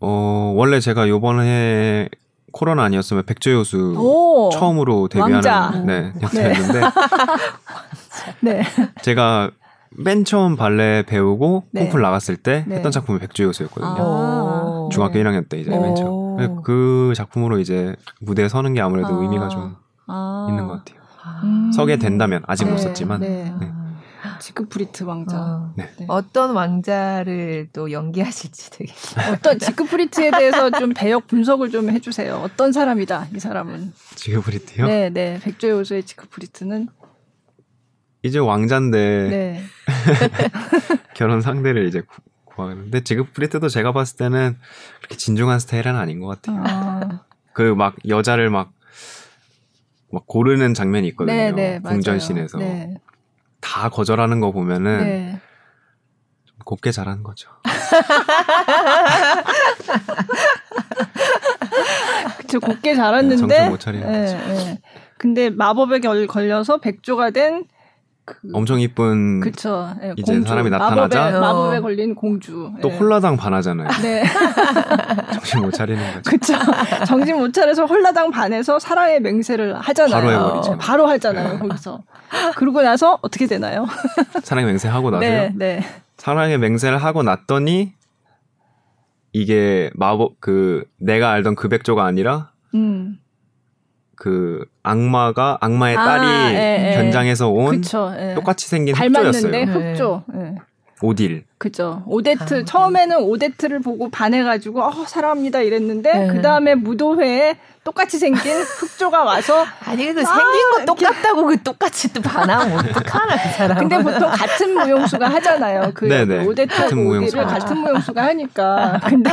어 원래 제가 요번에 코로나 아니었으면 백조요수 오 처음으로. 데뷔하는 네, 역할이었는데 네 제가 맨 처음 발레 배우고 네. 콩쿨 나갔을 때 네. 했던 작품이 백조요수였거든요. 아, 중학교 네. 1학년 때 이제 오. 맨 처음. 그 작품으로 이제 무대에 서는 게 아무래도 아. 의미가 좀 아. 있는 것 같아요. 음. 서게 된다면 아직 못 네, 썼지만 네. 네. 지크프리트 왕자. 어, 네. 네. 어떤 왕자를 또 연기하실지 되게 어떤 지크프리트에 대해서 좀 배역 분석을 좀 해주세요. 어떤 사람이다 이 사람은. 지그프리트요. 네, 네. 백조의 호수의 지크프리트는 이제 왕자인데 네. 결혼 상대를 이제 구- 구하는데 지그프리트도 제가 봤을 때는 그렇게 진중한 스타일은 아닌 것 같아요. 아, 그막 여자를 막, 막 고르는 장면이 있거든요. 네, 네, 맞아요. 궁전신에서 네. 다 거절하는 거 보면은 네. 곱게 잘하는 거죠. 그쵸 곱게 자랐는데. 정신 못 차리는 네, 거죠. 네. 근데 마법에 결, 걸려서 백조가 된 그, 엄청 이쁜 그쵸. 예, 이제 공주. 사람이 나타나자? 마법에, 마법에 어. 걸린 공주. 또 예. 홀라당 반하잖아요. 네. 정신 못 차리는 거죠. 그쵸. 정신 못 차려서 홀라당 반해서 사랑의 맹세를 하잖아요. 바로 해버리죠. 어, 바로 하잖아요, 네. 거기서. 그러고 나서 어떻게 되나요? 사랑의 맹세 하고 나서요. 네, 네. 사랑의 맹세를 하고 났더니 이게 마법 그 내가 알던 그 백조가 아니라 음. 그 악마가 악마의 아, 딸이 예, 예. 변장해서 온 그쵸. 예. 똑같이 생긴 닮았는데 흑조였어요. 흑조. 예. 오딜. 그죠. 오데트 아, 처음에는 오데트를 보고 반해가지고 어 사랑합니다 이랬는데 네. 그 다음에 무도회에 똑같이 생긴 흑조가 와서 아니 그 아, 생긴 거. 똑같다고 그 똑같이 또 반하면 어떡하나 그 사람. 근데 보통 같은 무용수가 하잖아요. 그 네네. 오데트하고 같은 무용수가. 같은 무용수가 하니까. 근데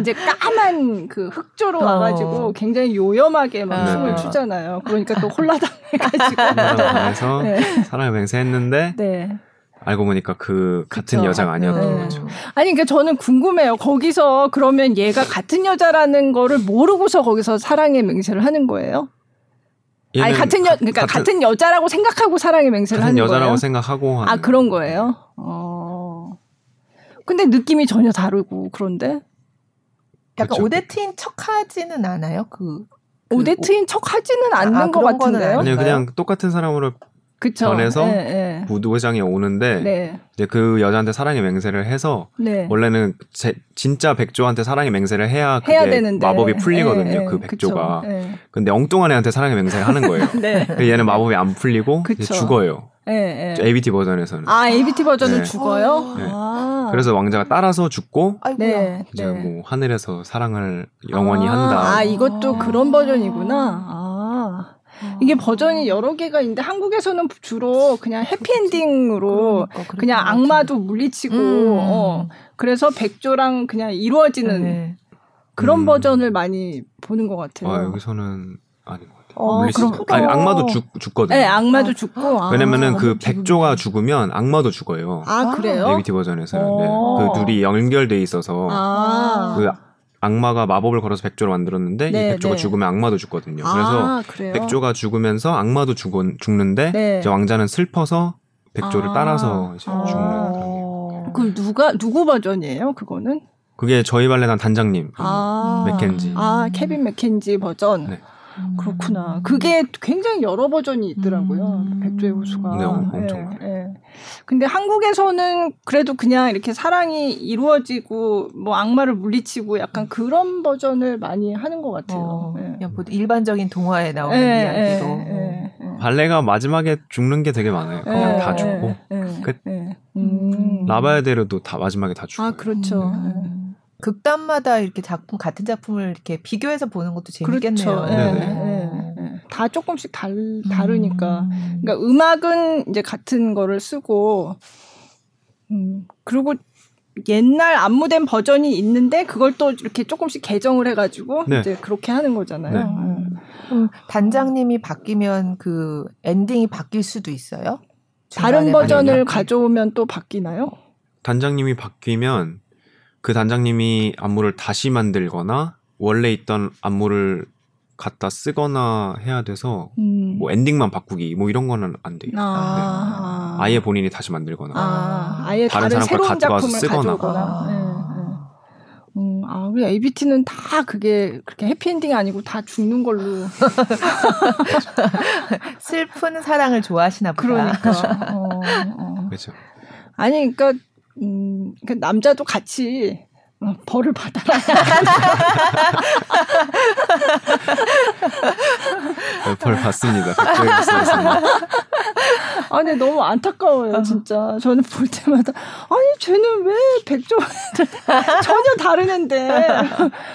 이제 까만 그 흑조로 어. 와가지고 굉장히 요염하게 막 네. 춤을 추잖아요. 그러니까 또 홀라당 해가지고. 그래서 네. 사랑의 맹세 했는데 네. 알고 보니까 그 같은 그쵸. 여자가 아니었던 네. 거죠. 아니, 그러니까 저는 궁금해요. 거기서 그러면 얘가 같은 여자라는 거를 모르고서 거기서 사랑의 맹세를 하는 거예요? 아니 같은 여, 가- 그러니까 같은, 여자라고 생각하고 사랑의 맹세를 같은 하는 여자라고 거예요. 생각하고 하는 아 그런 거예요. 어. 근데 느낌이 전혀 다르고 그런데 약간 그쵸. 오데트인 척하지는 않아요. 그, 그 오데트인 척 하지는 않는 아, 것 같은데요. 아니? 그냥 똑같은 사람으로 그쵸. 전에서 네, 부도회장에 오는데 네. 네. 이제 그 여자한테 사랑의 맹세를 해서 네. 원래는 제, 진짜 백조한테 사랑의 맹세를 해야 그게 해야 되는데 마법이 풀리거든요. 네, 그 네, 백조가. 네. 근데 엉뚱한 애한테 사랑의 맹세를 하는 거예요. 네. 근데 얘는 마법이 안 풀리고. 죽어요. 네. 네. ABT 버전에서는. 아 ABT 버전은 네. 죽어요. 네. 아. 그래서 왕자가 따라서 죽고. 네. 이제 네. 뭐 하늘에서 사랑을 영원히 아, 한다. 아 이것도 아. 그런 버전이구나. 아. 이게 버전이 여러 개가 있는데 한국에서는 주로 그냥 해피엔딩으로 그러니까, 그냥 것 악마도 물리치고 음. 어 그래서 백조랑 그냥 이루어지는 네. 그런 음. 버전을 많이 보는 것 같아요. 아, 여기서는 아닌 것 같아요. 어, 물리치- 그럼- 아니, 어. 악마도 죽, 죽거든요. 네, 악마도 죽고. 아, 왜냐면은 그 너무 기분 백조가. 죽으면 악마도 죽어요. 아 그래요? ABT 버전에서는. 네. 어. 그 둘이 연결돼 있어서 아, 그 악마가 마법을 걸어서 백조를 만들었는데 네, 이 백조가 네. 죽으면 악마도 죽거든요. 그래서 아, 그래요? 백조가 죽으면서 악마도 죽, 죽는데 네. 이제 왕자는 슬퍼서 백조를 아. 따라서 이제 아. 죽는 그런 게. 어. 그럼 누가 누구 버전이에요? 그거는? 그게 저희 발레단 단장님 아, 맥켄지. 아 케빈 맥켄지 버전. 네. 음. 그렇구나. 그게 굉장히 여러 버전이 있더라고요. 음. 백조의 호수가. 네, 엄- 엄청 예, 예. 근데 한국에서는 그래도 그냥 이렇게 사랑이 이루어지고 뭐 악마를 물리치고 약간 그런 버전을 많이 하는 것 같아요. 어, 예. 그냥 뭐 일반적인 동화에 나오는 예, 이야기로. 예, 예, 예. 발레가 마지막에 죽는 게 되게 많아요. 그냥 예, 다 예, 죽고 예, 끝. 예. 음. 라바야데르도 다 마지막에 다 죽어요. 아 그렇죠. 음. 극단마다 이렇게 작품 같은 작품을 이렇게 비교해서 보는 것도 재밌겠네요. 그렇죠. 예, 네네. 예, 예. 다 조금씩 달, 다르니까. 음. 그러니까 음악은 이제 같은 거를 쓰고, 음, 그리고 옛날 안무된 버전이 있는데 그걸 또 이렇게 조금씩 개정을 해가지고 네. 이제 그렇게 하는 거잖아요. 네. 음. 단장님이 바뀌면 그 엔딩이 바뀔 수도 있어요? 다른 버전을? 가져오면 또 바뀌나요? 단장님이 바뀌면 그 단장님이 안무를 다시 만들거나 원래 있던 안무를 갖다 쓰거나 해야 돼서 음. 뭐 엔딩만 바꾸기 뭐 이런 거는 안 돼요. 아, 아예 본인이 다시 만들거나 아, 아예 다른 다른, 사람 걸 새로운 가져와서 작품을 쓰거나. 가져오거나. 아. 예, 예. 음, 아, 우리 ABT는 다 그게 그렇게 해피엔딩이 아니고 다 죽는 걸로. 슬픈 사랑을 좋아하시나 보다. 그러니까. 어, 어. 그렇죠. 아니, 그러니까, 음, 그 남자도 같이 어, 벌을 받아라. 네, 벌 받습니다. 아, 근데 너무 안타까워요, 진짜. 저는 볼 때마다, 아니, 쟤는 왜 백조, 전혀 다른 앤데,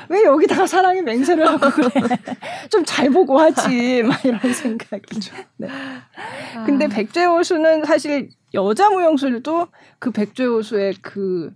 왜 여기다가 사랑의 맹세를 하고 그래. 좀 잘 보고 하지, 막 이런 생각이 좀. 네. 근데 백조호수는 사실 여자 무용술도 그 백조호수의 그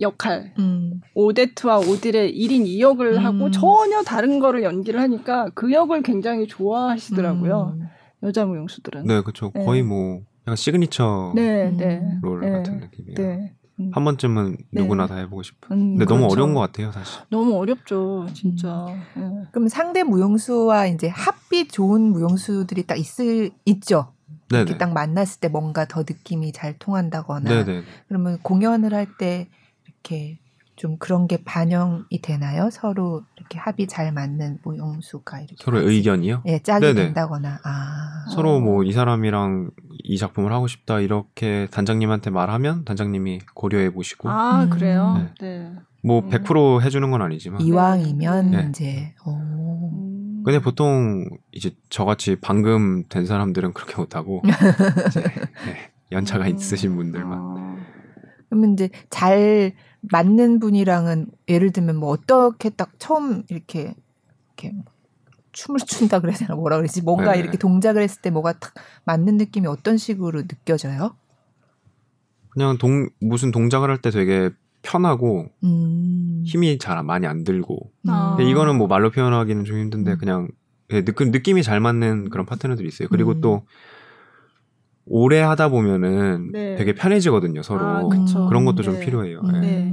역할, 음. 오데트와 오딜의 1인 2역을 음. 하고 전혀 다른 거를 연기를 하니까 그 역을 굉장히 좋아하시더라고요. 음. 여자 무용수들은. 네, 그렇죠. 네. 거의 뭐 약간 시그니처 네, 음. 네. role 네. 같은 느낌이에요. 네. 음. 한 번쯤은 누구나 네. 다 해보고 싶은. 음, 근데 너무 그렇죠. 어려운 것 같아요, 사실. 너무 어렵죠, 진짜. 예. 그럼 상대 무용수와 이제 합이 좋은 무용수들이 딱 있을 있죠. 네네. 이렇게 딱 만났을 때 뭔가 더 느낌이 잘 통한다거나. 네네. 그러면 공연을 할 때 이렇게 좀 그런 게 반영이 되나요? 서로 이렇게 합이 잘 맞는 무용수가 이렇게 서로 의견이요? 예, 짝이 네네. 된다거나. 아. 서로 어. 뭐이 사람이랑 이 작품을 하고 싶다 이렇게 단장님한테 말하면 단장님이 고려해 보시고 아, 음. 그래요? 네. 뭐 음. 100% 해주는 건 아니지만 이왕이면 네. 이제 오. 음. 근데 보통 이제 저같이 방금 된 사람들은 그렇게 못하고 이제 네, 연차가 음. 있으신 분들만 아. 그러면 이제 잘 맞는 분이랑은 예를 들면 뭐 어떻게 딱 처음 이렇게 이렇게 뭐 춤을 춘다 그래야 되나 뭐라 그러지 뭔가 네네. 이렇게 동작을 했을 때 뭐가 탁 맞는 느낌이 어떤 식으로 느껴져요? 그냥 동 무슨 동작을 할 때 되게 편하고 음. 힘이 잘 많이 안 들고 아. 이거는 뭐 말로 표현하기는 좀 힘든데 음. 그냥 예, 느낌, 느낌 이 잘 맞는 그런 파트너들이 있어요. 그리고 음. 또 오래 하다 보면은 네. 되게 편해지거든요 서로 아, 그쵸. 그런 것도 좀 네. 필요해요. 음. 예. 네.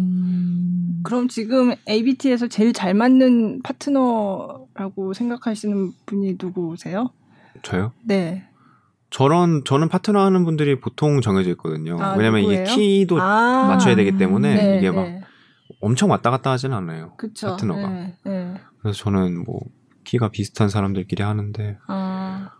그럼 지금 ABT에서 제일 잘 맞는 파트너라고 생각하시는 분이 누구세요? 저요? 네. 저런 저는 파트너 하는 분들이 보통 정해져 있거든요. 아, 왜냐면 누구예요? 이게 키도 아. 맞춰야 되기 때문에 네, 이게 막 네. 엄청 왔다 갔다 하진 않아요. 그쵸. 파트너가. 네, 네. 그래서 저는 뭐 키가 비슷한 사람들끼리 하는데 아,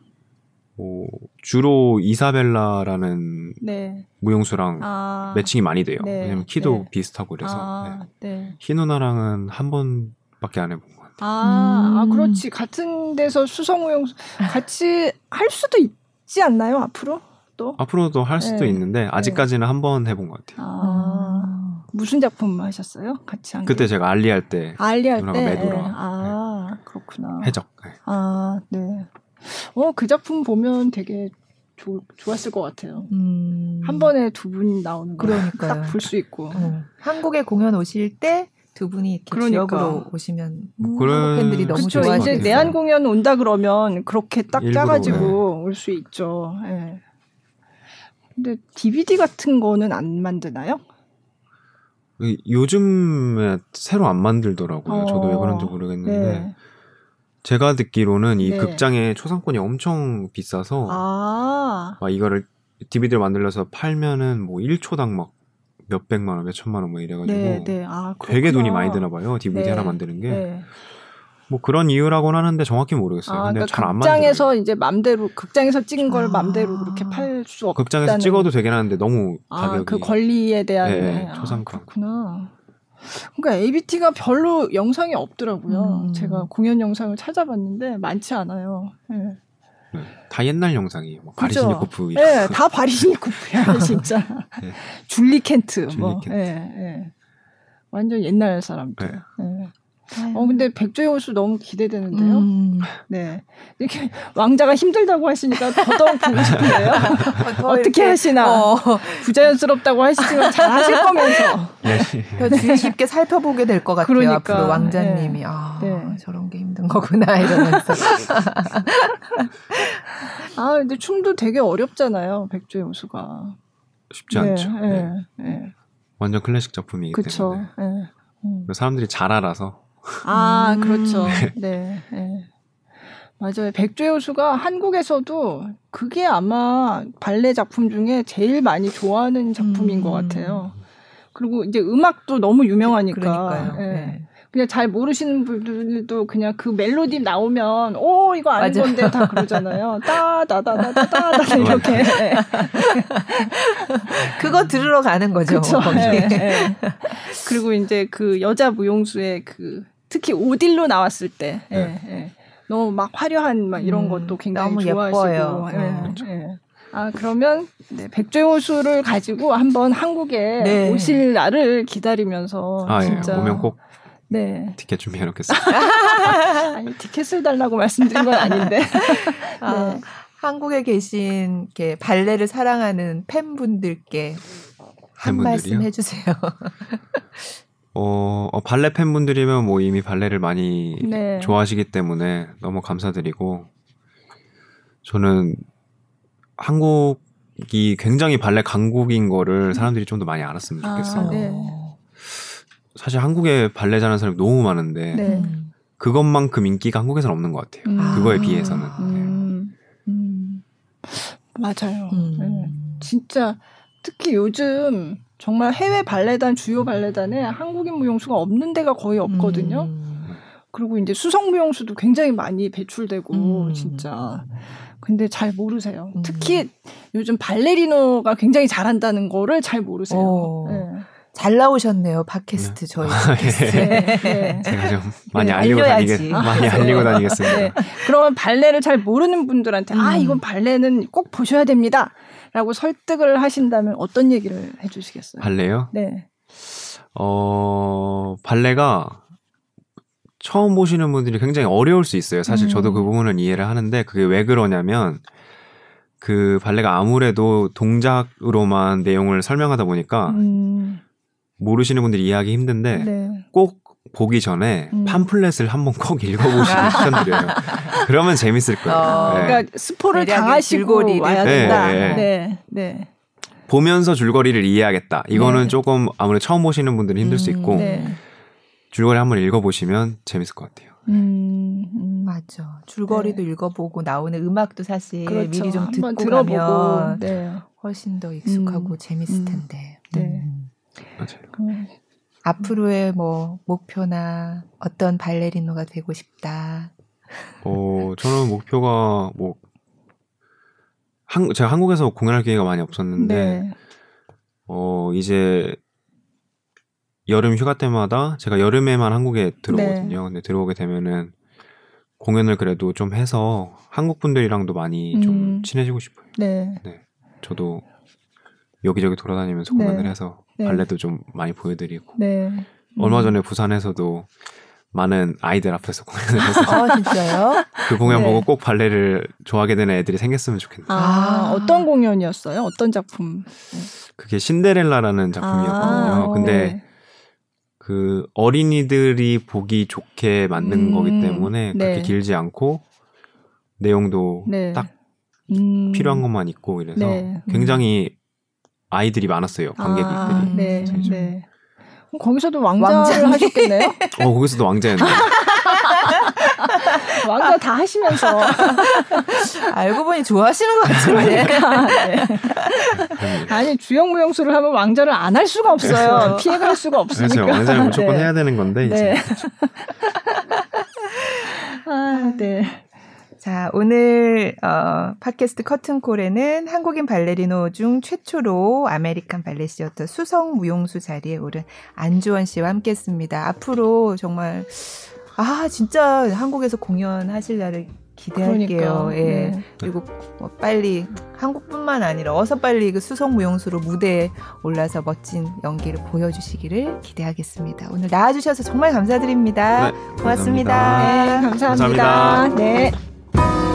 뭐 주로 이사벨라라는 네. 무용수랑 아. 매칭이 많이 돼요. 네, 왜냐면 키도 네. 비슷하고 그래서 아, 네. 네. 희 누나랑은 한 번밖에 안 해본 것 같아요. 아, 아, 음. 그렇지. 같은 데서 수성무용 같이 할 수도 있 지 않나요, 앞으로? 또? 앞으로도 할 수도 네. 있는데 아직까지는 한번 해본 것 같아요. 아, 무슨 작품 하셨어요? 같이 한 그때 게? 제가 알리 할 때 알리 할 누나가 때. 매도라. 네. 아, 그렇구나. 해적. 네. 아, 네. 어, 그 작품 보면 되게 좋, 좋았을 것 같아요. 음. 한 번에 두분 나오는 거. 그러니까요. 딱볼 수 있고. 어. 한국에 공연 오실 때 두 분이 이렇게 그러니까. 지역으로 오시면 뭐 그런- 팬들이 너무 그렇죠. 좋아하실 이제 것 내한. 공연 온다 그러면 그렇게 딱 일부러, 짜가지고 올수 있죠. 예. 근데 DVD 같은 거는 안 만드나요? 이- 요즘에 새로 안 만들더라고요. 저도 왜 어, 그런지 모르겠는데 네. 제가 듣기로는 이 네. 극장의 초상권이 엄청 비싸서 아, 막 이거를 DVD를 만들어서 팔면은 뭐 1초당 막 몇 백만 원, 몇 천만 원뭐 이래가지고 네, 네. 아, 되게. 돈이 많이 드나 봐요. DVD 네. 하나 만드는 게. 네. 뭐 그런 이유라고는 하는데 정확히 모르겠어요. 아, 근데 그러니까 잘안 극장에서 만들어요. 이제 맘대로 극장에서 찍은 걸 아. 맘대로 그렇게 팔 수 없다는 극장에서 찍어도 되긴 하는데 너무 아, 가격이 그 권리에 대한 네, 네. 아, 초상권. 그렇구나. 그러니까 ABT가 별로 영상이 없더라고요. 음. 제가 공연 영상을 찾아봤는데 많지 않아요. 네. 네, 다 옛날 영상이에요. 뭐? 바리시니코프 네, 다 바리시니코프야 진짜. 네. 줄리 켄트, 뭐, 줄리 켄트. 예, 예. 완전 옛날 사람들. 네. 예. 어 근데 백조의 호수 너무 기대되는데요. 음. 네, 이렇게 왕자가 힘들다고 하시니까 더더욱 보고 싶은데요. 더 어떻게 하시나 어, 부자연스럽다고 하시지만 잘 하실 거면서. 더 주의 깊게 살펴보게 될 것 같아요. 그러니까, 앞으로 왕자님이 네. 아 네. 저런 게 힘든 거구나 이러면서 아 근데 춤도 되게 어렵잖아요. 백조의 호수가. 쉽지 않죠. 네, 네. 네. 완전 클래식 작품이기 그렇죠. 때문에 예. 음. 사람들이 잘 알아서 아, 음. 그렇죠. 네. 네. 맞아요. 백조의 호수가 한국에서도 그게 아마 발레 작품 중에 제일 많이 좋아하는 작품인 음. 것 같아요. 그리고 이제 음악도 너무 유명하니까. 예. 네. 그냥 잘 모르시는 분들도 그냥 그 멜로디 나오면 오 이거 아는 맞아. 건데 다 그러잖아요. 따다다다다다다 이렇게. 그거 들으러 가는 거죠. 그렇죠. 거기. 예, 예. 그리고 이제 그 여자 무용수의 그 특히 오딜로 나왔을 때 예, 네. 예. 너무 막 화려한 막 이런 음, 것도 굉장히 너무 좋아하시고 예뻐요. 예, 음. 예. 아 그러면 네, 백조호수를 가지고 한번 한국에 네. 오실 날을 기다리면서 아, 예. 진짜 오면 꼭 네 티켓 준비해 놓겠습니다. 아니 티켓을 달라고 말씀드린 건 아닌데 아, 네. 한국에 계신 이렇게 발레를 사랑하는 팬분들께 한 팬분들이요? 말씀 해주세요. 어, 어, 발레 팬분들이면 뭐 이미 발레를 많이 네. 좋아하시기 때문에 너무 감사드리고 저는 한국이 굉장히 발레 강국인 거를 사람들이 좀 더 많이 알았으면 아, 좋겠어요. 네. 사실 한국에 발레 잘하는 사람이 너무 많은데 네. 음. 그것만큼 인기가 한국에서는 없는 것 같아요. 음. 그거에 아. 비해서는. 네. 음, 음. 맞아요. 음. 네. 진짜 특히 요즘 정말 해외 발레단 주요 발레단에 한국인 무용수가 없는 데가 거의 없거든요. 음. 그리고 이제 수성 무용수도 굉장히 많이 배출되고 음. 진짜. 근데 잘 모르세요. 음. 특히 요즘 발레리노가 굉장히 잘한다는 거를 잘 모르세요. 오. 네. 잘 나오셨네요 팟캐스트 저희 팟캐스트. 네. 네. 제가 좀 많이 네, 알리고. 다니겠 많이 알리고 다니겠습니다. 네. 그러면 발레를 잘 모르는 분들한테 아 음. 이건 발레는 꼭 보셔야 됩니다. 라고 설득을 하신다면 어떤 얘기를 해주시겠어요? 발레요? 네. 어, 발레가 처음 보시는 분들이 굉장히 어려울 수 있어요. 사실 음. 저도 그 부분은 이해를 하는데 그게 왜 그러냐면 그 발레가 아무래도 동작으로만 내용을 설명하다 보니까 음, 모르시는 분들이 이해하기 힘든데 네. 꼭 보기 전에 음. 팜플렛을 한번 꼭 읽어보시는 추천드려요. 그러면 재밌을 거예요. 어, 네. 그러니까 스포를 당하시고. 와야 네, 된다. 네. 네, 네, 보면서 줄거리를 이해하겠다. 이거는 네. 조금 아무래도 처음 보시는 분들은 힘들 수 음, 있고 네. 줄거리 한번 읽어보시면 재밌을 것 같아요. 음, 음. 맞아. 줄거리도 읽어보고 나오는 음악도 사실 그렇죠. 미리 좀 듣고 네. 훨씬 더 익숙하고 음. 재밌을 음. 텐데. 네. 음. 맞아요. 그- 앞으로의 뭐 목표나 어떤 발레리노가 되고 싶다. 어, 저는 목표가 뭐 한, 제가 한국에서 공연할 기회가 많이 없었는데 네. 어, 이제 여름 휴가 때마다 제가 여름에만 한국에 들어오거든요. 근데 들어오게 되면은 공연을 그래도 좀 해서 한국 분들이랑도 많이 좀 음. 친해지고 싶어요. 네. 저도 여기저기 돌아다니면서 네. 공연을 해서 네. 발레도 좀 많이 보여드리고 네. 얼마 음. 전에 부산에서도 많은 아이들 앞에서 공연을 해서 아 진짜요? 그 공연 네. 보고 꼭 발레를 좋아하게 되는 애들이 생겼으면 좋겠네요. 아, 아. 어떤 공연이었어요? 어떤 작품? 그게 신데렐라라는 작품이었거든요. 아, 근데 네. 그 어린이들이 보기 좋게 만든 음, 거기 때문에 그렇게 네. 길지 않고 내용도 네. 딱 음. 필요한 것만 있고 이래서 네. 굉장히 아이들이 많았어요 관객들이. 아, 네. 음. 네. 그럼 거기서도 왕자를 왕자네. 하셨겠네요? 어 거기서도 왕자였네. 왕자 다 하시면서. 알고 보니 좋아하시는 것 같은데. 그러니까. 네. 그럼요. 아니 주영 무용수를 하면 왕자를 안 할 수가 없어요. 피해갈 수가 없으니까. 그렇죠. 왕자는 무조건 네. 해야 되는 건데 이제 네. 아, 네. 자, 오늘 어, 팟캐스트 커튼콜에는 한국인 발레리노 중 최초로 아메리칸 발레 시어터 수석 무용수 자리에 오른 안주원 씨와 함께했습니다. 앞으로 정말 아 진짜 한국에서 공연하실 날을 기대할게요. 그러니까. 예. 네. 그리고 뭐 빨리 한국뿐만 아니라 어서 빨리 그 수석 무용수로 무대에 올라서 멋진 연기를 보여주시기를 기대하겠습니다. 오늘 나와주셔서 정말 감사드립니다. 네, 고맙습니다. 감사합니다. 네, 감사합니다. 감사합니다. 네. Bye.